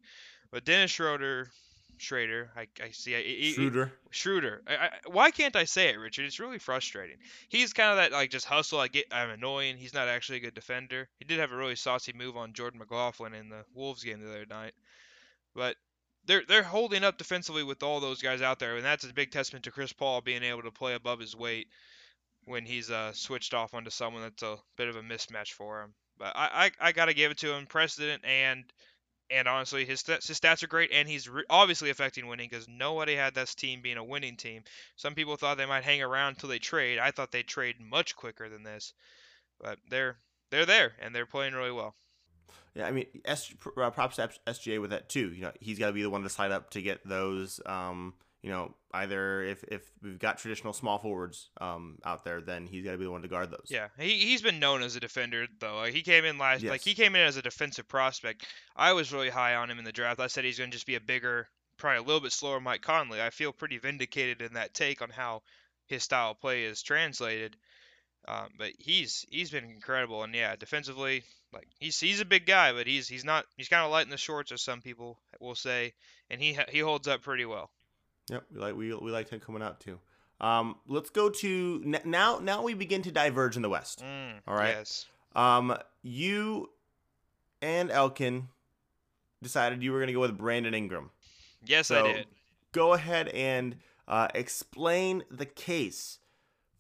But Dennis Schroeder, Schrader, I, I see. I, he- Schroeder. Schroeder. I, I, why can't I say it, Richard? It's really frustrating. He's kind of that like just hustle. I get. I'm annoying. He's not actually a good defender. He did have a really saucy move on Jordan McLaughlin in the Wolves game the other night. But they're they're holding up defensively with all those guys out there, and that's a big testament to Chris Paul being able to play above his weight when he's uh, switched off onto someone that's a bit of a mismatch for him. But I, I, I got to give it to him, precedent and and honestly, his st- his stats are great, and he's re- obviously affecting winning because nobody had this team being a winning team. Some people thought they might hang around until they trade. I thought they'd trade much quicker than this, but they're they're there and they're playing really well. Yeah, I mean, S, uh, props to SGA with that too. You know, he's got to be the one to sign up to get those. Um, you know, either if if we've got traditional small forwards um out there, then he's got to be the one to guard those. Yeah, he he's been known as a defender though. Like, he came in last, like he came in as a defensive prospect. I was really high on him in the draft. I said he's going to just be a bigger, probably a little bit slower Mike Conley. I feel pretty vindicated in that take on how his style of play is translated. Um, but he's he's been incredible, and yeah, defensively, like he's he's a big guy, but he's he's not he's kind of light in the shorts, as some people will say, and he he holds up pretty well. Yep, we like we we like him coming out too. Um, let's go to n- now. Now we begin to diverge in the West. Mm, All right. Yes. Um, you and Elkin decided you were going to go with Brandon Ingram. Yes, So I did. go ahead and uh, explain the case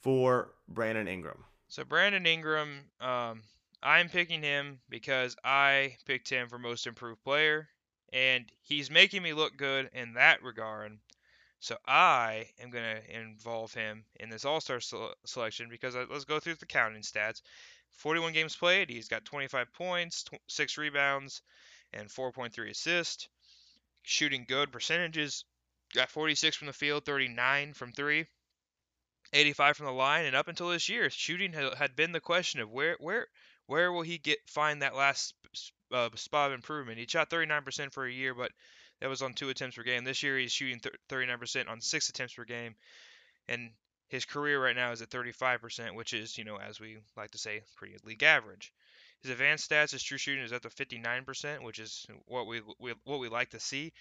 for Brandon Ingram. So Brandon Ingram, um, I'm picking him because I picked him for most improved player, and he's making me look good in that regard. So I am gonna involve him in this All-Star sele- selection because I, let's go through the counting stats. 41 games played, he's got 25 points, tw- six rebounds, and 4.3 assists. Shooting good percentages. Got 46 from the field, 39 from three. 85 from the line, and up until this year, shooting had been the question of where where where will he get find that last uh, spot of improvement. He shot 39% for a year, but that was on two attempts per game. This year, he's shooting 39% on six attempts per game, and his career right now is at 35%, which is, you know, as we like to say, pretty league average. His advanced stats, his true shooting is up to 59%, which is what we, we what we like to see.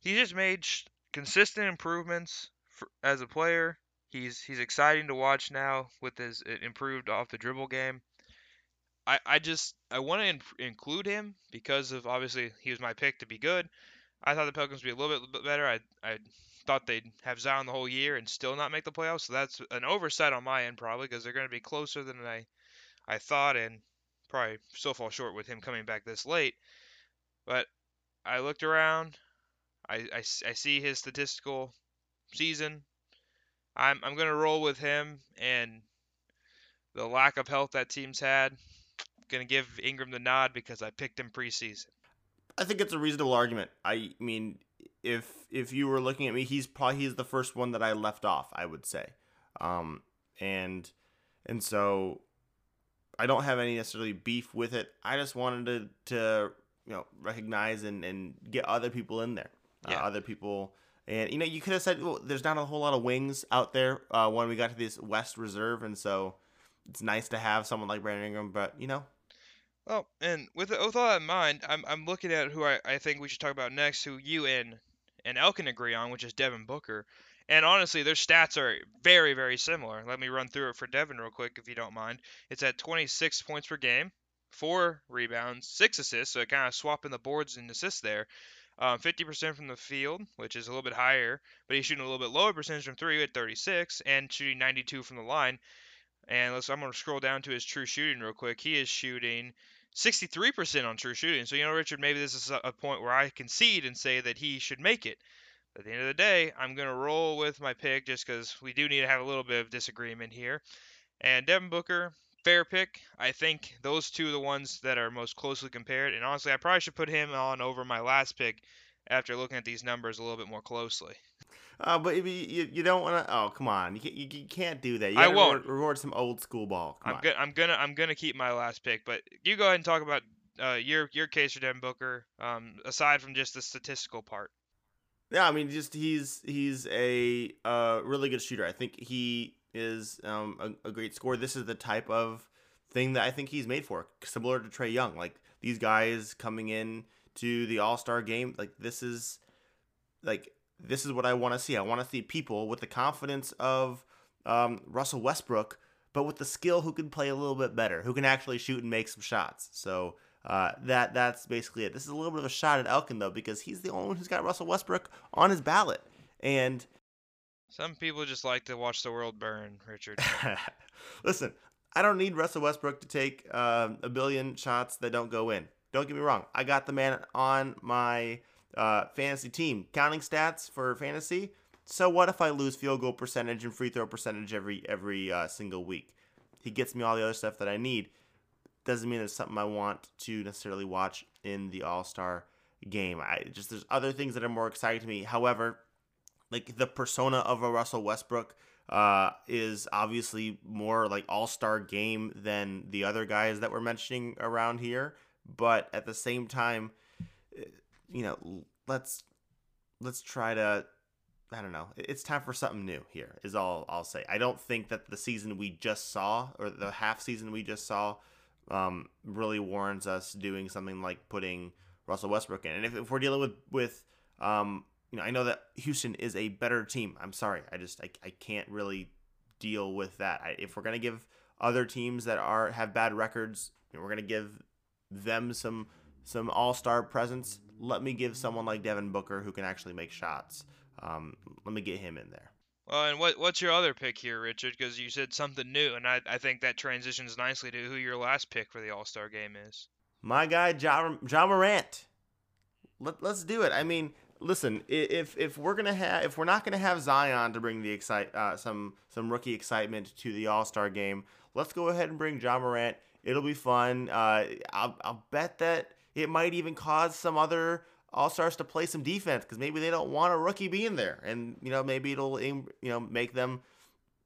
He just made sh- consistent improvements for, as a player. He's he's exciting to watch now with his uh, improved off the dribble game. I, I just I want to in- include him because of obviously he was my pick to be good. I thought the Pelicans would be a little bit better. I I thought they'd have Zion the whole year and still not make the playoffs. So that's an oversight on my end probably because they're going to be closer than I I thought and probably still fall short with him coming back this late. But I looked around. I, I, I see his statistical season. I'm I'm going to roll with him and the lack of health that team's had. Going to give Ingram the nod because I picked him preseason. I think it's a reasonable argument. I mean, if if you were looking at me, he's probably he's the first one that I left off. I would say, um, and and so I don't have any necessarily beef with it. I just wanted to to you know recognize and and get other people in there, uh, yeah. uh, other people. And you know, you could have said well, there's not a whole lot of wings out there uh, when we got to this West Reserve, and so it's nice to have someone like Brandon Ingram. But you know, well, and with, with all that in mind, I'm, I'm looking at who I, I think we should talk about next, who you and, and Elkin agree on, which is Devin Booker. And honestly, their stats are very, very similar. Let me run through it for Devin real quick, if you don't mind. It's at 26 points per game, four rebounds, six assists, so kind of swapping the boards and assists there. Um, 50% from the field, which is a little bit higher, but he's shooting a little bit lower percentage from three at 36, and shooting 92 from the line. And let's, I'm going to scroll down to his true shooting real quick. He is shooting 63% on true shooting. So, you know, Richard, maybe this is a point where I concede and say that he should make it. But at the end of the day, I'm going to roll with my pick just because we do need to have a little bit of disagreement here. And Devin Booker, fair pick. I think those two are the ones that are most closely compared. And honestly, I probably should put him on over my last pick after looking at these numbers a little bit more closely. Uh, but you, you, you don't want to. Oh, come on! You can't, you, you can't do that. You I won't reward, reward, some old school ball. Come I'm gonna I'm gonna I'm gonna keep my last pick, but you go ahead and talk about uh, your your case for Devin Booker. Um, aside from just the statistical part. Yeah, I mean, just he's he's a uh, really good shooter. I think he is um, a, a great scorer. This is the type of thing that I think he's made for, similar to Trae Young. Like these guys coming in to the All Star game, like this is like this is what I want to see. I want to see people with the confidence of um, Russell Westbrook, but with the skill who can play a little bit better, who can actually shoot and make some shots. So uh, that that's basically it. This is a little bit of a shot at Elkin though, because he's the only one who's got Russell Westbrook on his ballot, and some people just like to watch the world burn. Richard, listen, I don't need Russell Westbrook to take uh, a billion shots that don't go in. Don't get me wrong. I got the man on my uh, fantasy team. Counting stats for fantasy. So what if I lose field goal percentage and free throw percentage every every uh, single week? He gets me all the other stuff that I need. Doesn't mean it's something I want to necessarily watch in the All Star game. I just there's other things that are more exciting to me. However, like the persona of a Russell Westbrook uh, is obviously more like All Star game than the other guys that we're mentioning around here. But at the same time, you know, let's let's try to I don't know. It's time for something new here. Is all I'll say. I don't think that the season we just saw or the half season we just saw um, really warrants us doing something like putting Russell Westbrook in. And if, if we're dealing with with um, you know, I know that Houston is a better team. I'm sorry. I just I, I can't really deal with that. I, if we're gonna give other teams that are have bad records, you know, we're gonna give them some some all star presence let me give someone like Devin Booker who can actually make shots. Um, let me get him in there. Well, and what what's your other pick here, Richard? Because you said something new, and I, I think that transitions nicely to who your last pick for the All Star game is. My guy, John, Ja Morant. Let, let's do it. I mean, listen, if if we're gonna have if we're not gonna have Zion to bring the excite uh, some some rookie excitement to the All Star game, let's go ahead and bring Ja Morant. It'll be fun. Uh, I'll I'll bet that it might even cause some other all stars to play some defense because maybe they don't want a rookie being there, and you know maybe it'll you know make them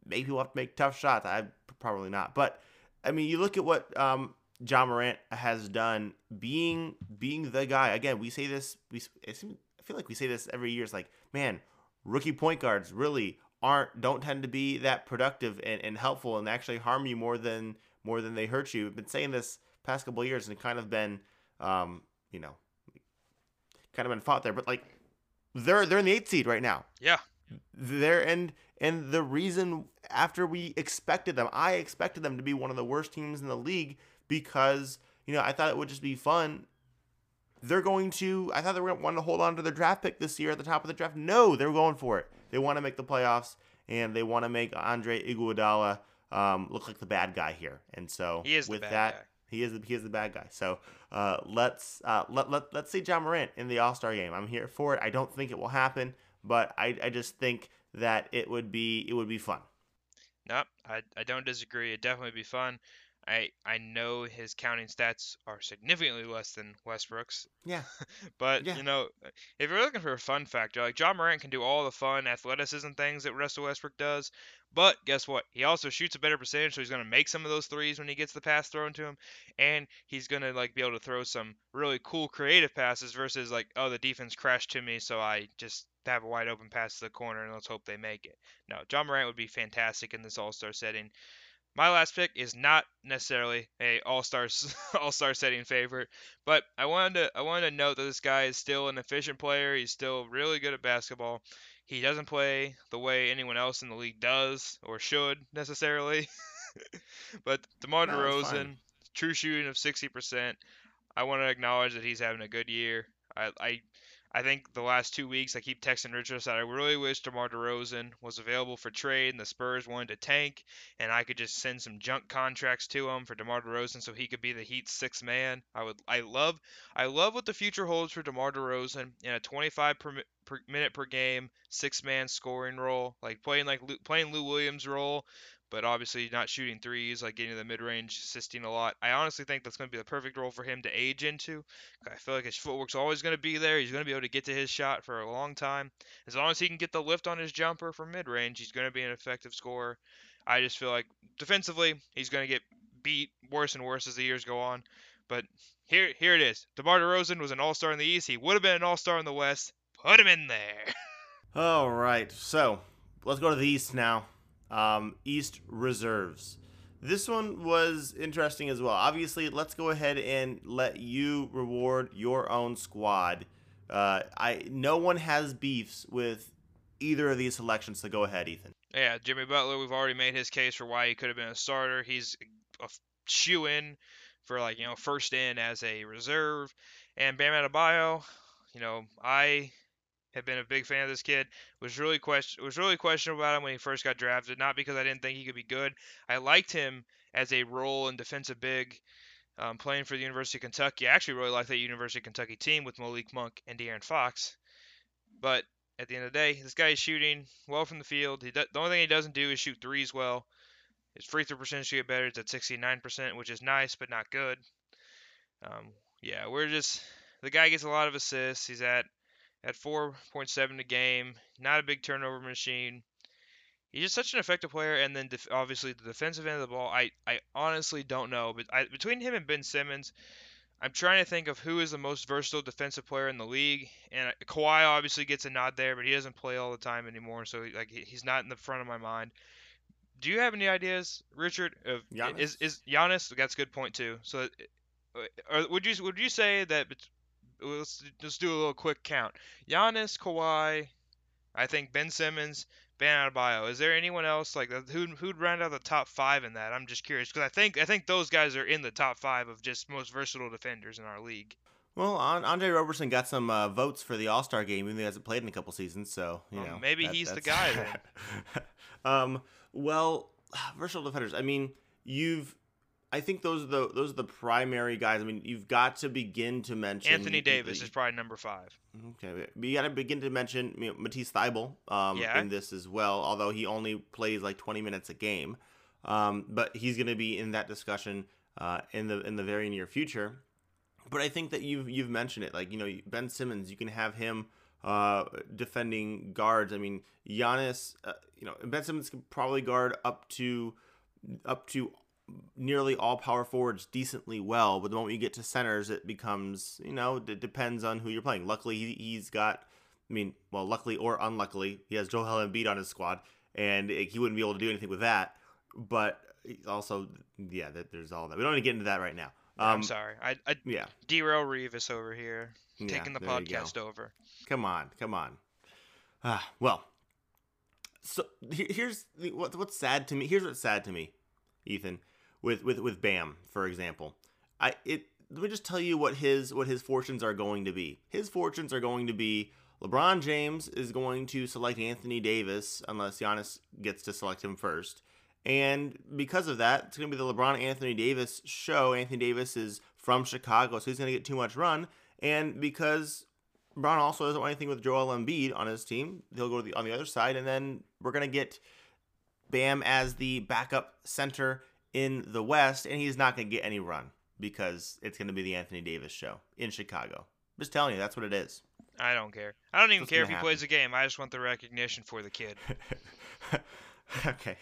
maybe people have to make tough shots. I probably not, but I mean you look at what um, Ja Morant has done, being being the guy. Again, we say this. We I feel like we say this every year. It's like man, rookie point guards really aren't don't tend to be that productive and, and helpful and actually harm you more than more than they hurt you. I've been saying this past couple years and kind of been um, you know kind of been fought there. But like they're they're in the eighth seed right now. Yeah. They're and and the reason after we expected them, I expected them to be one of the worst teams in the league because you know I thought it would just be fun. They're going to. I thought they were going to want to hold on to their draft pick this year at the top of the draft. No, they're going for it. They want to make the playoffs and they want to make Andre Iguodala um, look like the bad guy here. And so with that, guy. he is the, he is the bad guy. So uh, let's uh, let let let's see Ja Morant in the All Star game. I'm here for it. I don't think it will happen, but I, I just think that it would be it would be fun. Nope, I, I don't disagree. It'd definitely be fun. I I know his counting stats are significantly less than Westbrook's. Yeah. but yeah. you know, if you're looking for a fun factor, like Ja Morant can do all the fun athleticism things that Russell Westbrook does, but guess what? He also shoots a better percentage, so he's gonna make some of those threes when he gets the pass thrown to him, and he's gonna like be able to throw some really cool creative passes versus like, oh, the defense crashed to me, so I just have a wide open pass to the corner and let's hope they make it. No, Ja Morant would be fantastic in this All Star setting. My last pick is not necessarily a all-star all-star setting favorite, but I wanted to I wanted to note that this guy is still an efficient player. He's still really good at basketball. He doesn't play the way anyone else in the league does or should necessarily. but DeMar no, DeRozan, true shooting of 60%. I want to acknowledge that he's having a good year. I, I I think the last two weeks I keep texting Richard that I really wish DeMar DeRozan was available for trade and the Spurs wanted to tank and I could just send some junk contracts to him for DeMar DeRozan so he could be the Heat's sixth man. I would I love I love what the future holds for DeMar DeRozan in a 25 per, per minute per game six man scoring role like playing like playing Lou Williams role but obviously not shooting threes, like getting to the mid range, assisting a lot. I honestly think that's going to be the perfect role for him to age into. I feel like his footwork's always going to be there. He's going to be able to get to his shot for a long time. As long as he can get the lift on his jumper from mid range, he's going to be an effective scorer. I just feel like defensively, he's going to get beat worse and worse as the years go on. But here, here it is. DeMar DeRozan was an All Star in the East. He would have been an All Star in the West. Put him in there. All right, so let's go to the East now um, East reserves. This one was interesting as well. Obviously, let's go ahead and let you reward your own squad. Uh, I no one has beefs with either of these selections, so go ahead, Ethan. Yeah, Jimmy Butler. We've already made his case for why he could have been a starter. He's a shoe in for like you know first in as a reserve, and Bam Adebayo. You know, I have been a big fan of this kid. Was really question was really questionable about him when he first got drafted. Not because I didn't think he could be good. I liked him as a role and defensive big, um, playing for the University of Kentucky. I actually really like that University of Kentucky team with Malik Monk and De'Aaron Fox. But at the end of the day, this guy is shooting well from the field. He do, the only thing he doesn't do is shoot threes well. His free throw percentage get better. It's at 69%, which is nice but not good. Um, yeah, we're just the guy gets a lot of assists. He's at at 4.7 a game. Not a big turnover machine. He's just such an effective player, and then def- obviously the defensive end of the ball. I, I honestly don't know, but I, between him and Ben Simmons, I'm trying to think of who is the most versatile defensive player in the league. And uh, Kawhi obviously gets a nod there, but he doesn't play all the time anymore, so like he's not in the front of my mind. Do you have any ideas, Richard? Of Giannis? is is Giannis? That's a good point too. So, uh, would you would you say that let's just do a little quick count. Giannis, Kawhi, I think Ben Simmons, Bam Adebayo. Is there anyone else like who who'd round out the top five in that? I'm just curious because I think I think those guys are in the top five of just most versatile defenders in our league. Well, Andre Roberson got some uh, votes for the All Star game, even though he hasn't played in a couple seasons. So you well, know, maybe that, he's the guy then. um, well, versatile defenders. I mean, you've I think those are the those are the primary guys. I mean, you've got to begin to mention Anthony Davis the, is probably number five. Okay, you got to begin to mention you know, Matisse Thybulle um, yeah. in this as well. Although he only plays like 20 minutes a game, um, but he's going to be in that discussion uh, in the in the very near future. but I think that you've you've mentioned it. Like you know Ben Simmons, you can have him uh, defending guards. I mean Giannis, uh, you know Ben Simmons can probably guard up to up to nearly all power forwards decently well. But the moment you get to centers, it becomes you know it depends on who you're playing. Luckily, he, he's got. I mean, well, luckily or unluckily, he has Joel Embiid on his squad, and he wouldn't be able to do anything with that. But also, yeah, there's all that. We don't need to get into that right now. Um, I'm sorry. I, I yeah. Derail Revis over here, taking yeah, the podcast over. Come on, come on. Ah, well. So here's what, what's sad to me. Here's what's sad to me, Ethan, with with with Bam, for example. I it let me just tell you what his what his fortunes are going to be. His fortunes are going to be LeBron James is going to select Anthony Davis unless Giannis gets to select him first. And because of that, it's going to be the LeBron Anthony Davis show. Anthony Davis is from Chicago, so he's going to get too much run. And because LeBron also doesn't want anything with Joel Embiid on his team, he'll go the, on the other side. And then we're going to get Bam as the backup center in the West, and he's not going to get any run because it's going to be the Anthony Davis show in Chicago. Just telling you, that's what it is. I don't care. I don't even care if he happen. plays a game. I just want the recognition for the kid. okay.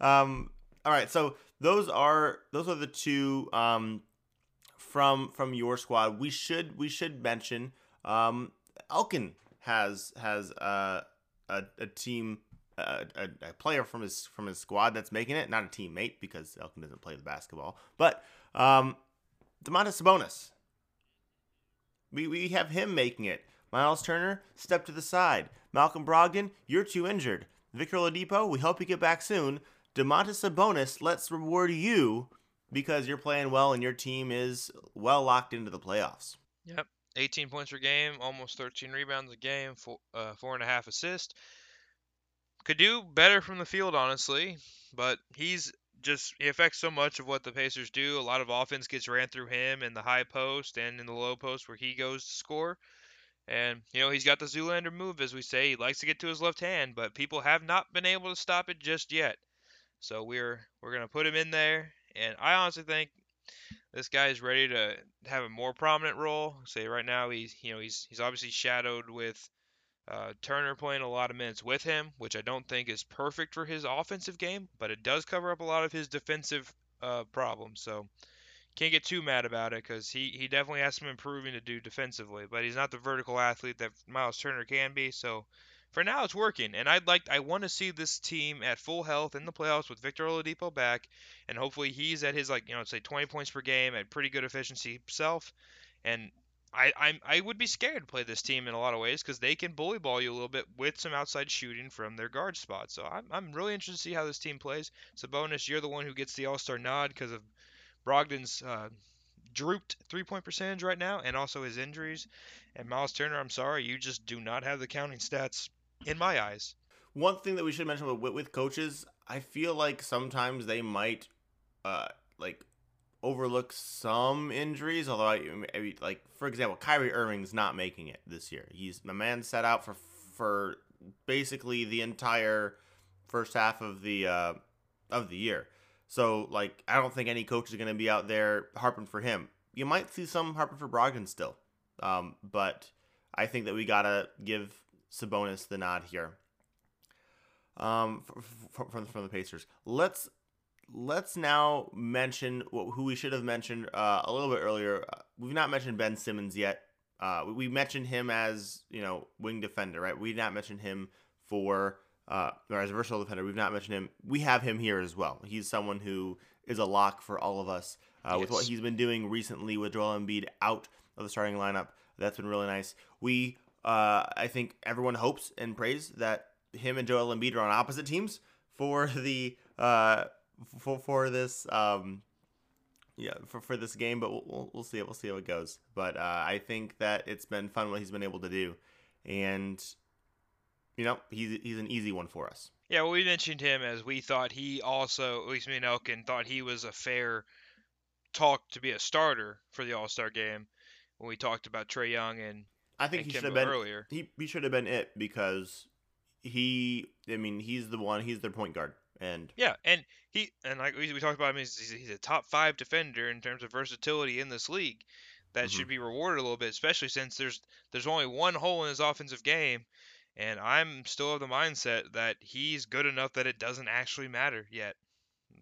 Um, all right, so those are those are the two um, from from your squad. We should we should mention um, Elkin has has uh, a a team a, a, player from his from his squad that's making it, not a teammate because Elkin doesn't play the basketball, but um, Domantas Sabonis. We we have him making it. Miles Turner, step to the side. Malcolm Brogdon, you're too injured. Victor Oladipo, we hope you get back soon. Domantas Sabonis, let's reward you because you're playing well and your team is well locked into the playoffs. Yep, 18 points per game, almost 13 rebounds a game, four, uh, four and a half assists. Could do better from the field, honestly, but he's just he affects so much of what the Pacers do. A lot of offense gets ran through him in the high post and in the low post where he goes to score. And you know he's got the Zoolander move, as we say. He likes to get to his left hand, but people have not been able to stop it just yet. So we're we're gonna put him in there, and I honestly think this guy is ready to have a more prominent role. Say right now he's you know he's he's obviously shadowed with uh, Turner playing a lot of minutes with him, which I don't think is perfect for his offensive game, but it does cover up a lot of his defensive uh, problems. So can't get too mad about it because he, he definitely has some improving to do defensively, but he's not the vertical athlete that Miles Turner can be. So for now it's working, and I'd like I want to see this team at full health in the playoffs with Victor Oladipo back, and hopefully he's at his like you know say 20 points per game at pretty good efficiency himself, and I I'm, I would be scared to play this team in a lot of ways because they can bully ball you a little bit with some outside shooting from their guard spot. So I'm I'm really interested to see how this team plays. Sabonis, you're the one who gets the All Star nod because of Brogdon's uh, drooped three point percentage right now, and also his injuries. And Miles Turner, I'm sorry, you just do not have the counting stats in my eyes. One thing that we should mention with, with coaches, I feel like sometimes they might, uh, like overlook some injuries. Although, I, like for example, Kyrie Irving's not making it this year. He's the man set out for for basically the entire first half of the uh, of the year. So, like, I don't think any coach is going to be out there harping for him. You might see some harping for Brogdon still, um, but I think that we gotta give Sabonis the nod here. Um, from from the Pacers. Let's let's now mention who we should have mentioned uh, a little bit earlier. Uh, we've not mentioned Ben Simmons yet. Uh, we mentioned him as you know wing defender, right? We've not mentioned him for uh, or as a versatile defender. We've not mentioned him. We have him here as well. He's someone who is a lock for all of us uh, yes. with what he's been doing recently with Joel Embiid out of the starting lineup. That's been really nice. We uh, I think everyone hopes and prays that him and Joel Embiid are on opposite teams for the uh, for for this um, yeah for, for this game, but we'll, we'll see it. We'll see how it goes. But uh, I think that it's been fun what he's been able to do, and you know he's he's an easy one for us. Yeah, well, we mentioned him as we thought he also, at least me and Elkin, thought he was a fair talk to be a starter for the All Star game when we talked about Trae Young and I think he should have been earlier. He he should have been it because he. I mean, he's the one. He's their point guard, and yeah, and he and like we, we talked about him, he's, he's a top five defender in terms of versatility in this league. that Mhm. should be rewarded a little bit, especially since there's there's only one hole in his offensive game, and I'm still of the mindset that he's good enough that it doesn't actually matter yet.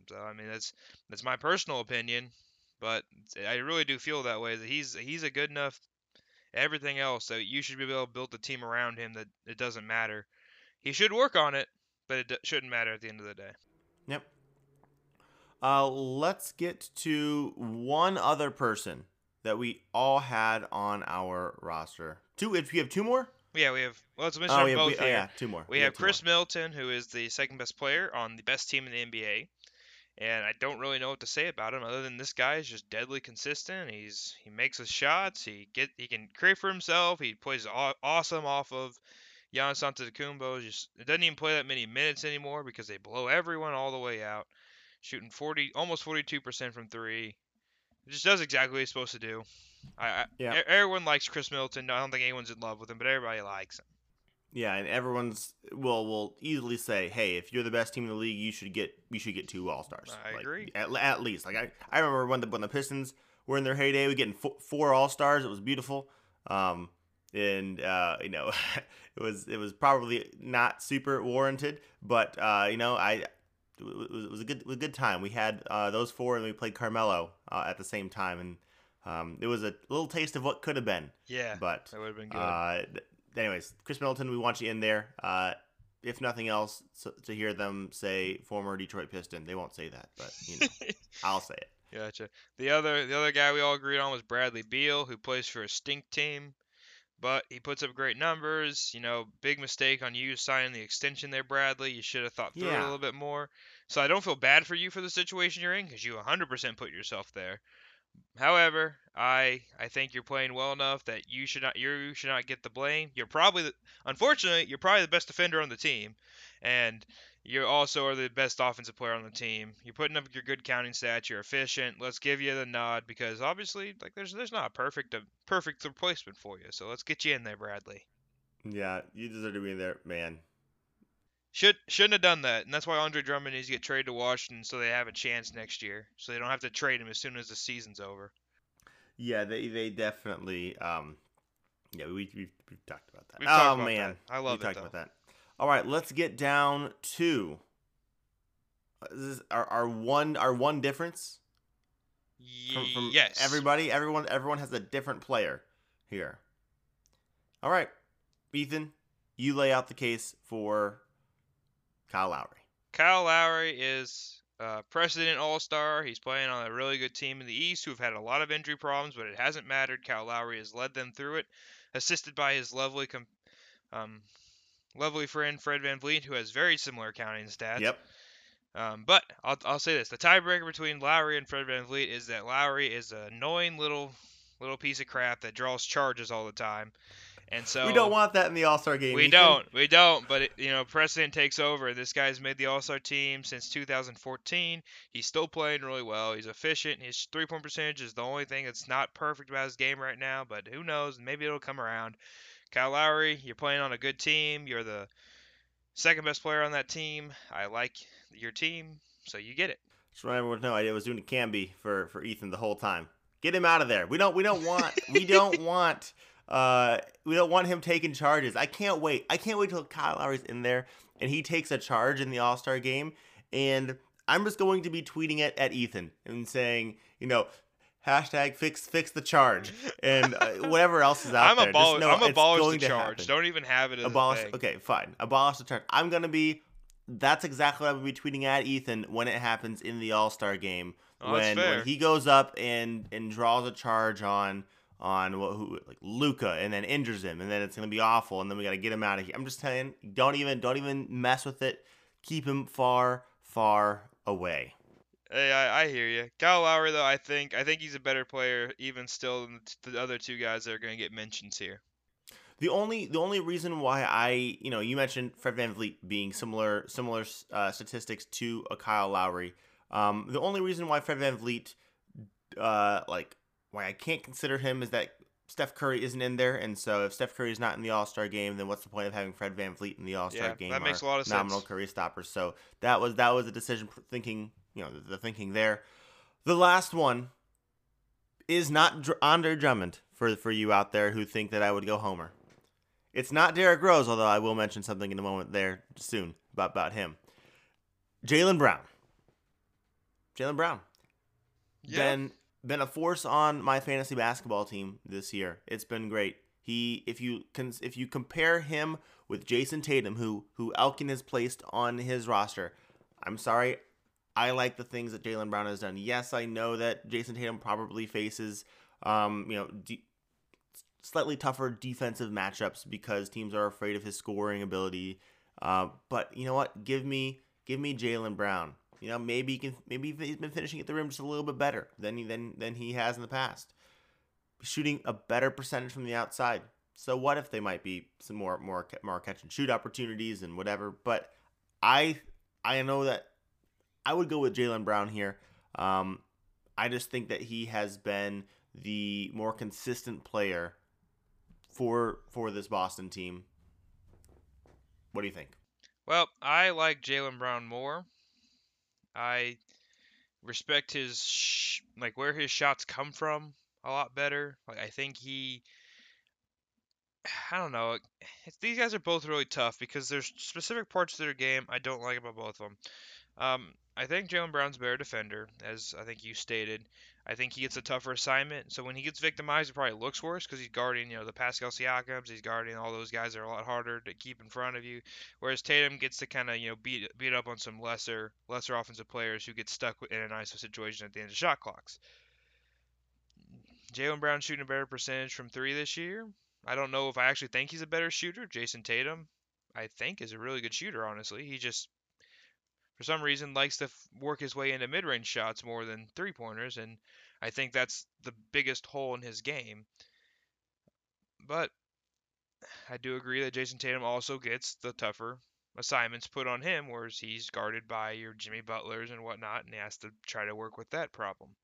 So I mean that's that's my personal opinion, but I really do feel that way that he's he's a good enough everything else that you should be able to build the team around him that it doesn't matter. He should work on it, but it d- shouldn't matter at the end of the day. Yep. Uh, let's get to one other person that we all had on our roster. Two. If you have two more. Yeah, we have well, let's mention Oh, yeah, both we, oh, here. yeah, two more. We have two Khris more. Middleton, who is the second best player on the best team in the NBA, and I don't really know what to say about him other than this guy is just deadly consistent. He's he makes his shots. He get he can create for himself. He plays awesome off of Giannis Antetokounmpo. Just it doesn't even play that many minutes anymore because they blow everyone all the way out, shooting 40 almost 42% from three. It just does exactly what he's supposed to do. I, I Yeah. everyone likes Khris Middleton. I don't think anyone's in love with him, but everybody likes him. Yeah, and everyone's will will easily say, "Hey, if you're the best team in the league, you should get you should get two All Stars." I agree. At, at least, like I, I remember when the when the Pistons were in their heyday, we getting four, four All Stars. It was beautiful. Um, and uh, you know, it was it was probably not super warranted, but uh, you know, I it was, it was a good was a good time. We had uh, those four, and we played Carmelo uh, at the same time, and um, it was a little taste of what could have been. Yeah, But that would have been good. uh, anyways, Khris Middleton, we want you in there. Uh, if nothing else, so, to hear them say former Detroit Piston, they won't say that, but you know, I'll say it. Gotcha. The other the other guy we all agreed on was Bradley Beal, who plays for a stink team, but he puts up great numbers. You know, big mistake on you signing the extension there, Bradley. You should have thought through it a little bit more. So I don't feel bad for you for the situation you're in because you 100% put yourself there. However, I I think you're playing well enough that you should not you should not get the blame. You're probably the, unfortunately you're probably the best defender on the team, and you also are the best offensive player on the team. You're putting up your good counting stats. You're efficient. Let's give you the nod because obviously, like there's there's not a perfect a perfect replacement for you. So let's get you in there, Bradley. Yeah, you deserve to be in there, man. Should shouldn't have done that, and that's why Andre Drummond needs to get traded to Washington so they have a chance next year. So they don't have to trade him as soon as the season's over. Yeah, they they definitely. Um, yeah, we we've, we've talked about that. We've oh man, that. I love we it, talked though. about that. All right, let's get down to uh, is our, our one our one difference from, from yes. everybody. Everyone everyone has a different player here. All right, Ethan, you lay out the case for Kyle Lowry. Kyle Lowry is a precedent All Star. He's playing on a really good team in the East who've had a lot of injury problems, but it hasn't mattered. Kyle Lowry has led them through it, assisted by his lovely, com- um, lovely friend Fred VanVleet, who has very similar counting stats. Yep. Um, but I'll, I'll say this: the tiebreaker between Lowry and Fred VanVleet is that Lowry is an annoying little little piece of crap that draws charges all the time, and so we don't want that in the All Star game. we Ethan. don't. We don't. But it, you know, precedent takes over. This guy's made the All Star team since 2014. He's still playing really well. He's efficient. His three point percentage is the only thing that's not perfect about his game right now. But who knows? Maybe it'll come around. Kyle Lowry, you're playing on a good team. You're the second best player on that team. I like your team, so you get it. Just want everyone to know I was doing a Camby for for Ethan the whole time. Get him out of there. We don't we don't want we don't want uh we don't want him taking charges. I can't wait. I can't wait till Kyle Lowry's in there and he takes a charge in the All Star game and I'm just going to be tweeting it at Ethan and saying, you know, hashtag fix fix the charge and uh, whatever else is out I'm there. know I'm it's abolish the charge. Don't even have it as abolish. Okay, fine. Abolish the charge. I'm gonna be. That's exactly what I'm gonna be tweeting at Ethan when it happens in the All Star game Oh, when when he goes up and and draws a charge on on what who like Luka and then injures him and then it's gonna be awful and then we gotta get him out of here. I'm just telling. Don't even don't even mess with it. Keep him far far away. Hey, I, I hear you. Kyle Lowry, though, I think I think he's a better player, even still, than the other two guys that are going to get mentions here. The only the only reason why I you know you mentioned Fred VanVleet being similar similar uh, statistics to a Kyle Lowry. Um, the only reason why Fred VanVleet, uh, like why I can't consider him is that Steph Curry isn't in there, and so if Steph Curry is not in the All Star game, then what's the point of having Fred VanVleet in the All Star Yeah, game? that makes a lot of nominal sense. Nominal Curry stoppers. So that was that was a decision thinking you know the, the thinking there. The last one is not Dr- Andre Drummond for for you out there who think that I would go Homer. It's not Derrick Rose, although I will mention something in a moment there soon about about him. Jaylen Brown. Jaylen Brown Yeah. Been a force on my fantasy basketball team this year. It's been great. He if you can if you compare him with Jayson Tatum, who who Elkin has placed on his roster, I'm sorry, I like the things that Jaylen Brown has done. Yes, I know that Jayson Tatum probably faces um you know de- slightly tougher defensive matchups because teams are afraid of his scoring ability. Uh, but you know what? Give me give me Jaylen Brown. You know, maybe he can maybe he's been finishing at the rim just a little bit better than he than than he has in the past. Shooting a better percentage from the outside. So what if they might be some more more more catch and shoot opportunities and whatever? But I I know that I would go with Jaylen Brown here. Um, I just think that he has been the more consistent player for for this Boston team. What do you think? Well, I like Jaylen Brown more. I respect his sh- like where his shots come from a lot better. Like I think he I don't know. These guys are both really tough because there's specific parts of their game I don't like about both of them. Um, I think Jaylen Brown's a better defender, as I think you stated. I think he gets a tougher assignment. So when he gets victimized, it probably looks worse because he's guarding, you know, the Pascal Siakams. He's guarding all those guys that are a lot harder to keep in front of you. Whereas Tatum gets to kind of, you know, beat beat up on some lesser lesser offensive players who get stuck in an ISO situation at the end of shot clocks. Jaylen Brown shooting a better percentage from three this year. I don't know if I actually think he's a better shooter. Jayson Tatum, I think, is a really good shooter. Honestly, he just for some reason likes to f- work his way into mid-range shots more than three-pointers, and I think that's the biggest hole in his game. But I do agree that Jayson Tatum also gets the tougher assignments put on him, whereas he's guarded by your Jimmy Butlers and whatnot, and he has to try to work with that problem.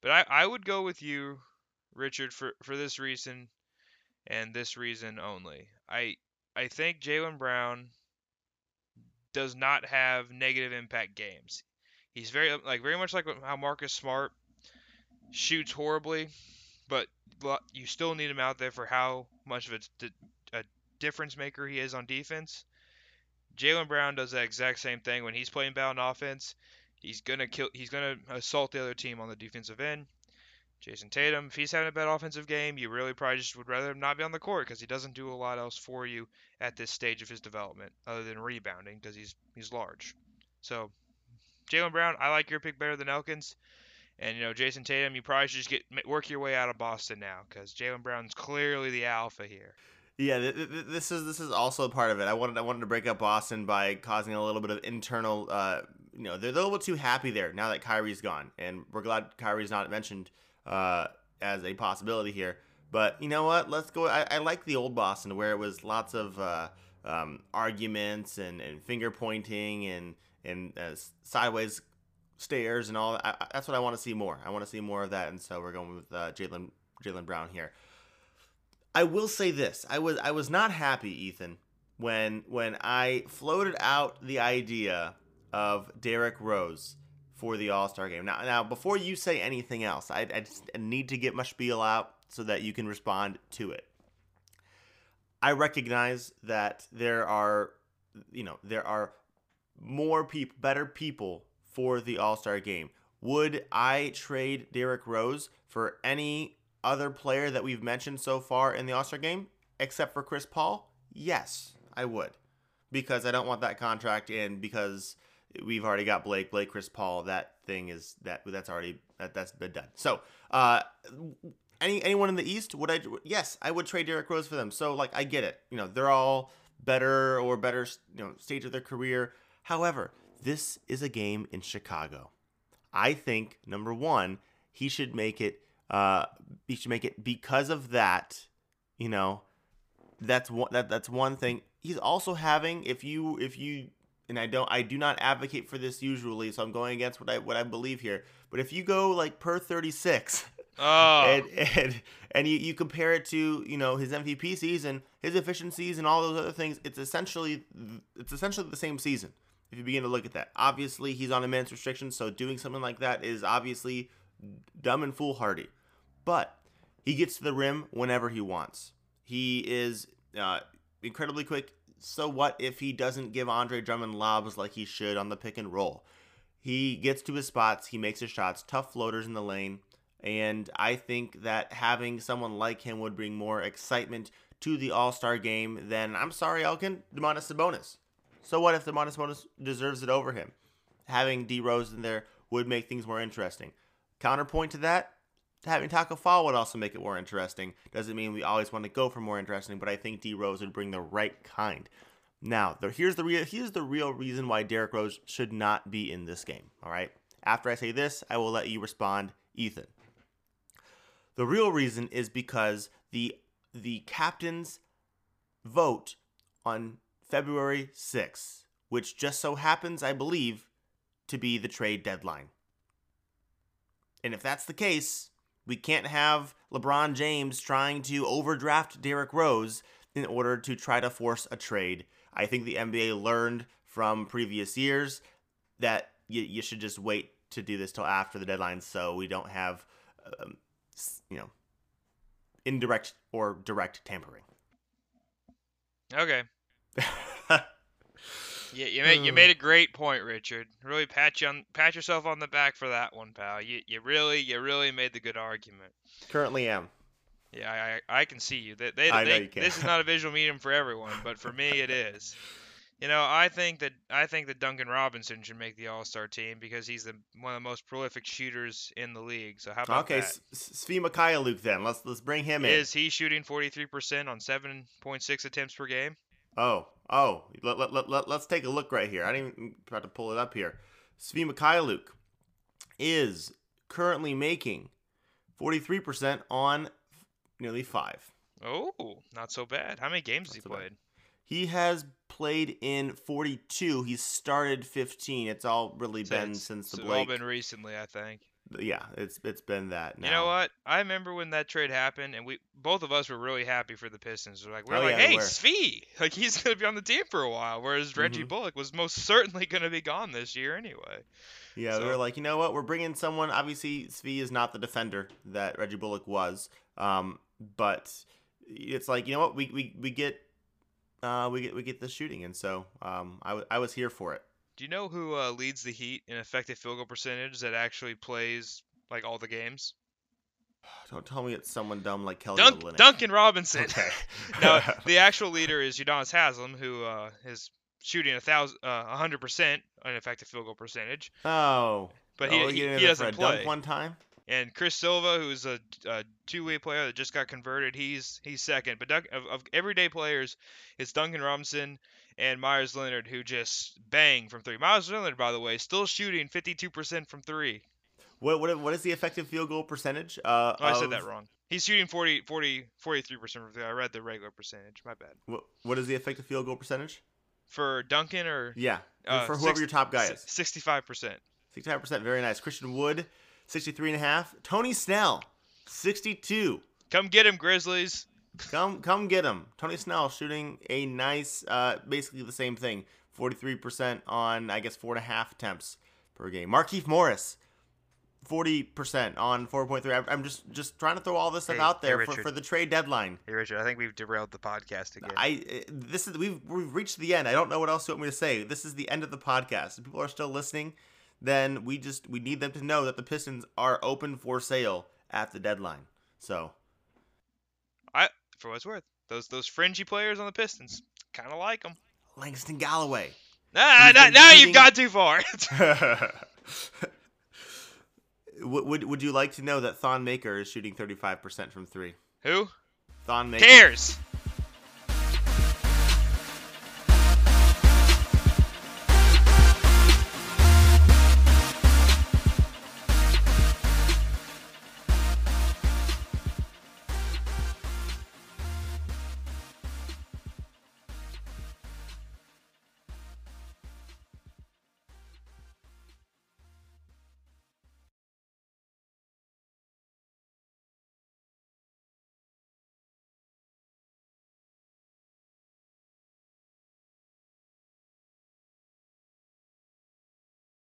But I, I would go with you, Richard, for, for this reason and this reason only. I I think Jaylen Brown does not have negative impact games. He's very like very much like how Marcus Smart shoots horribly, but you still need him out there for how much of a difference maker he is on defense. Jaylen Brown does that exact same thing when he's playing on offense. He's gonna kill. He's gonna assault the other team on the defensive end. Jayson Tatum, if he's having a bad offensive game, you really probably just would rather him not be on the court because he doesn't do a lot else for you at this stage of his development other than rebounding because he's he's large. So Jaylen Brown, I like your pick better than Elkins. And you know Jayson Tatum, you probably should just get work your way out of Boston now because Jaylen Brown's clearly the alpha here. Yeah, th- th- this is this is also part of it. I wanted I wanted to break up Boston by causing a little bit of internal. Uh, you know, they're a little too happy there now that Kyrie's gone, and we're glad Kyrie's not mentioned uh, as a possibility here. But you know what? Let's go. I, I like the old Boston where it was lots of uh, um, arguments and, and finger pointing and and uh, sideways stares and all. I, I, that's what I want to see more. I want to see more of that, and so we're going with uh, Jaylen Jaylen Brown here. I will say this: I was I was not happy, Ethan, when when I floated out the idea of Derrick Rose for the All Star game. Now, now before you say anything else, I, I just need to get my spiel out so that you can respond to it. I recognize that there are, you know, there are more people, better people for the All Star game. Would I trade Derrick Rose for any other player that we've mentioned so far in the All Star game, except for Chris Paul? Yes, I would, because I don't want that contract in because we've already got Blake, Blake, Chris Paul. That thing is that that's already that, that's been done. So, uh, any anyone in the East would I? Yes, I would trade Derrick Rose for them. So like I get it. You know they're all better or better you know stage of their career. However, this is a game in Chicago. I think number one, he should make it. Uh, he should make it because of that. You know, that's one that that's one thing. He's also having if you if you and I don't I do not advocate for this usually, so I'm going against what I what I believe here. But if you go like per 36 Oh, and and and you, you compare it to you know his MVP season, his efficiencies and all those other things, it's essentially it's essentially the same season. If you begin to look at that, obviously he's on a minutes restriction, so doing something like that is obviously dumb and foolhardy. but he gets to the rim whenever he wants. He is uh, incredibly quick. So what if he doesn't give Andre Drummond lobs like he should on the pick and roll? He gets to his spots, he makes his shots, tough floaters in the lane, and I think that having someone like him would bring more excitement to the All Star game than, I'm sorry, Elkin, Domantas Sabonis. So what if Domantas Sabonis deserves it over him? Having D Rose in there would make things more interesting. Counterpoint to that, having Taco Fall would also make it more interesting. Doesn't mean we always want to go for more interesting, but I think D Rose would bring the right kind. Now, the, here's the real here's the real reason why Derrick Rose should not be in this game. All right. After I say this, I will let you respond, Ethan. The real reason is because the the captain's vote on February 6th, which just so happens, I believe, to be the trade deadline. And if that's the case, we can't have LeBron James trying to overdraft Derrick Rose in order to try to force a trade. I think the NBA learned from previous years that you, you should just wait to do this till after the deadline so we don't have, um, you know, indirect or direct tampering. Okay. Yeah, you made you hmm. made a great point, Richard. Really pat you on pat yourself on the back for that one, pal. You you really you really made the good argument. Currently am. Yeah, I I, I can see you. They, they, I know they- you can. This is not a visual medium for everyone, but for me it is. You know, I think that I think that Duncan Robinson should make the All Star team because he's the one of the most prolific shooters in the league. So how about Okay, that? Svi Luke then. Let's let's bring him in. Is he shooting 43% on 7.6 attempts per game? Oh, oh, let, let, let, let, us take a look right here. I didn't even mm, try to pull it up here. Svi Mykhailiuk is currently making 43% on nearly five. Oh, not so bad. How many games has he Not so bad. played? He has played in 42. He's started 15. It's all really So been since the Blake. it's all been recently, I think. Yeah, it's it's been that. Now. You know what? I remember when that trade happened, and we both of us were really happy for the Pistons. We're like, we're Oh, like, yeah, we hey. Svi, like he's gonna be on the team for a while, whereas Reggie Mhm. Bullock was most certainly gonna be gone this year anyway. Yeah, we So- were like, you know what? We're bringing someone. Obviously, Svi is not the defender that Reggie Bullock was, um, but it's like, you know what? We we, we get uh, we get we get the shooting, and so um, I, w- I was here for it. Do you know who uh, leads the Heat in effective field goal percentage that actually plays like all the games? Don't tell me it's someone dumb like Kelly Olynyk. Duncan Robinson. Okay. no, the actual leader is Udonis Haslam, who uh, is shooting a thousand, uh, hundred percent on effective field goal percentage, oh, but oh, he, you he, he have it for doesn't play. one time. And Chris Silva, who's a, a two-way player that just got converted, he's he's second. But of, of everyday players, it's Duncan Robinson and Meyers Leonard who just bang from three. Meyers Leonard, by the way, still shooting 52% from three. What what what is the effective field goal percentage? Uh, Oh, I said of- that wrong. He's shooting 40, 40, 43% from three. I read the regular percentage. My bad. What, what is the effective field goal percentage? For Duncan or Yeah, Uh, for whoever your top guy is. 65%. 65%, very nice. Christian Wood, 63 and a half. Tony Snell, 62. Come get him, Grizzlies. Come come get him. Tony Snell shooting a nice, uh, basically the same thing. 43% on, I guess, four and a half attempts per game. Markieff Morris, 40% on 4.3. I'm- I'm just just trying to throw all this stuff Hey, out hey, there for, for the trade deadline. Hey, Richard, I think we've derailed the podcast again. I uh, this is we've we've reached the end. I don't know what else you want me to say. This is the end of the podcast. If people are still listening, then we just we need them to know that the Pistons are open for sale at the deadline. So I, for what it's worth, those those fringy players on the Pistons, kind of like them. Langston Galloway. Ah, He's now, you've got too far. would, would would you like to know that Thon Maker is shooting 35% from 3? Who Thon Maker. cares?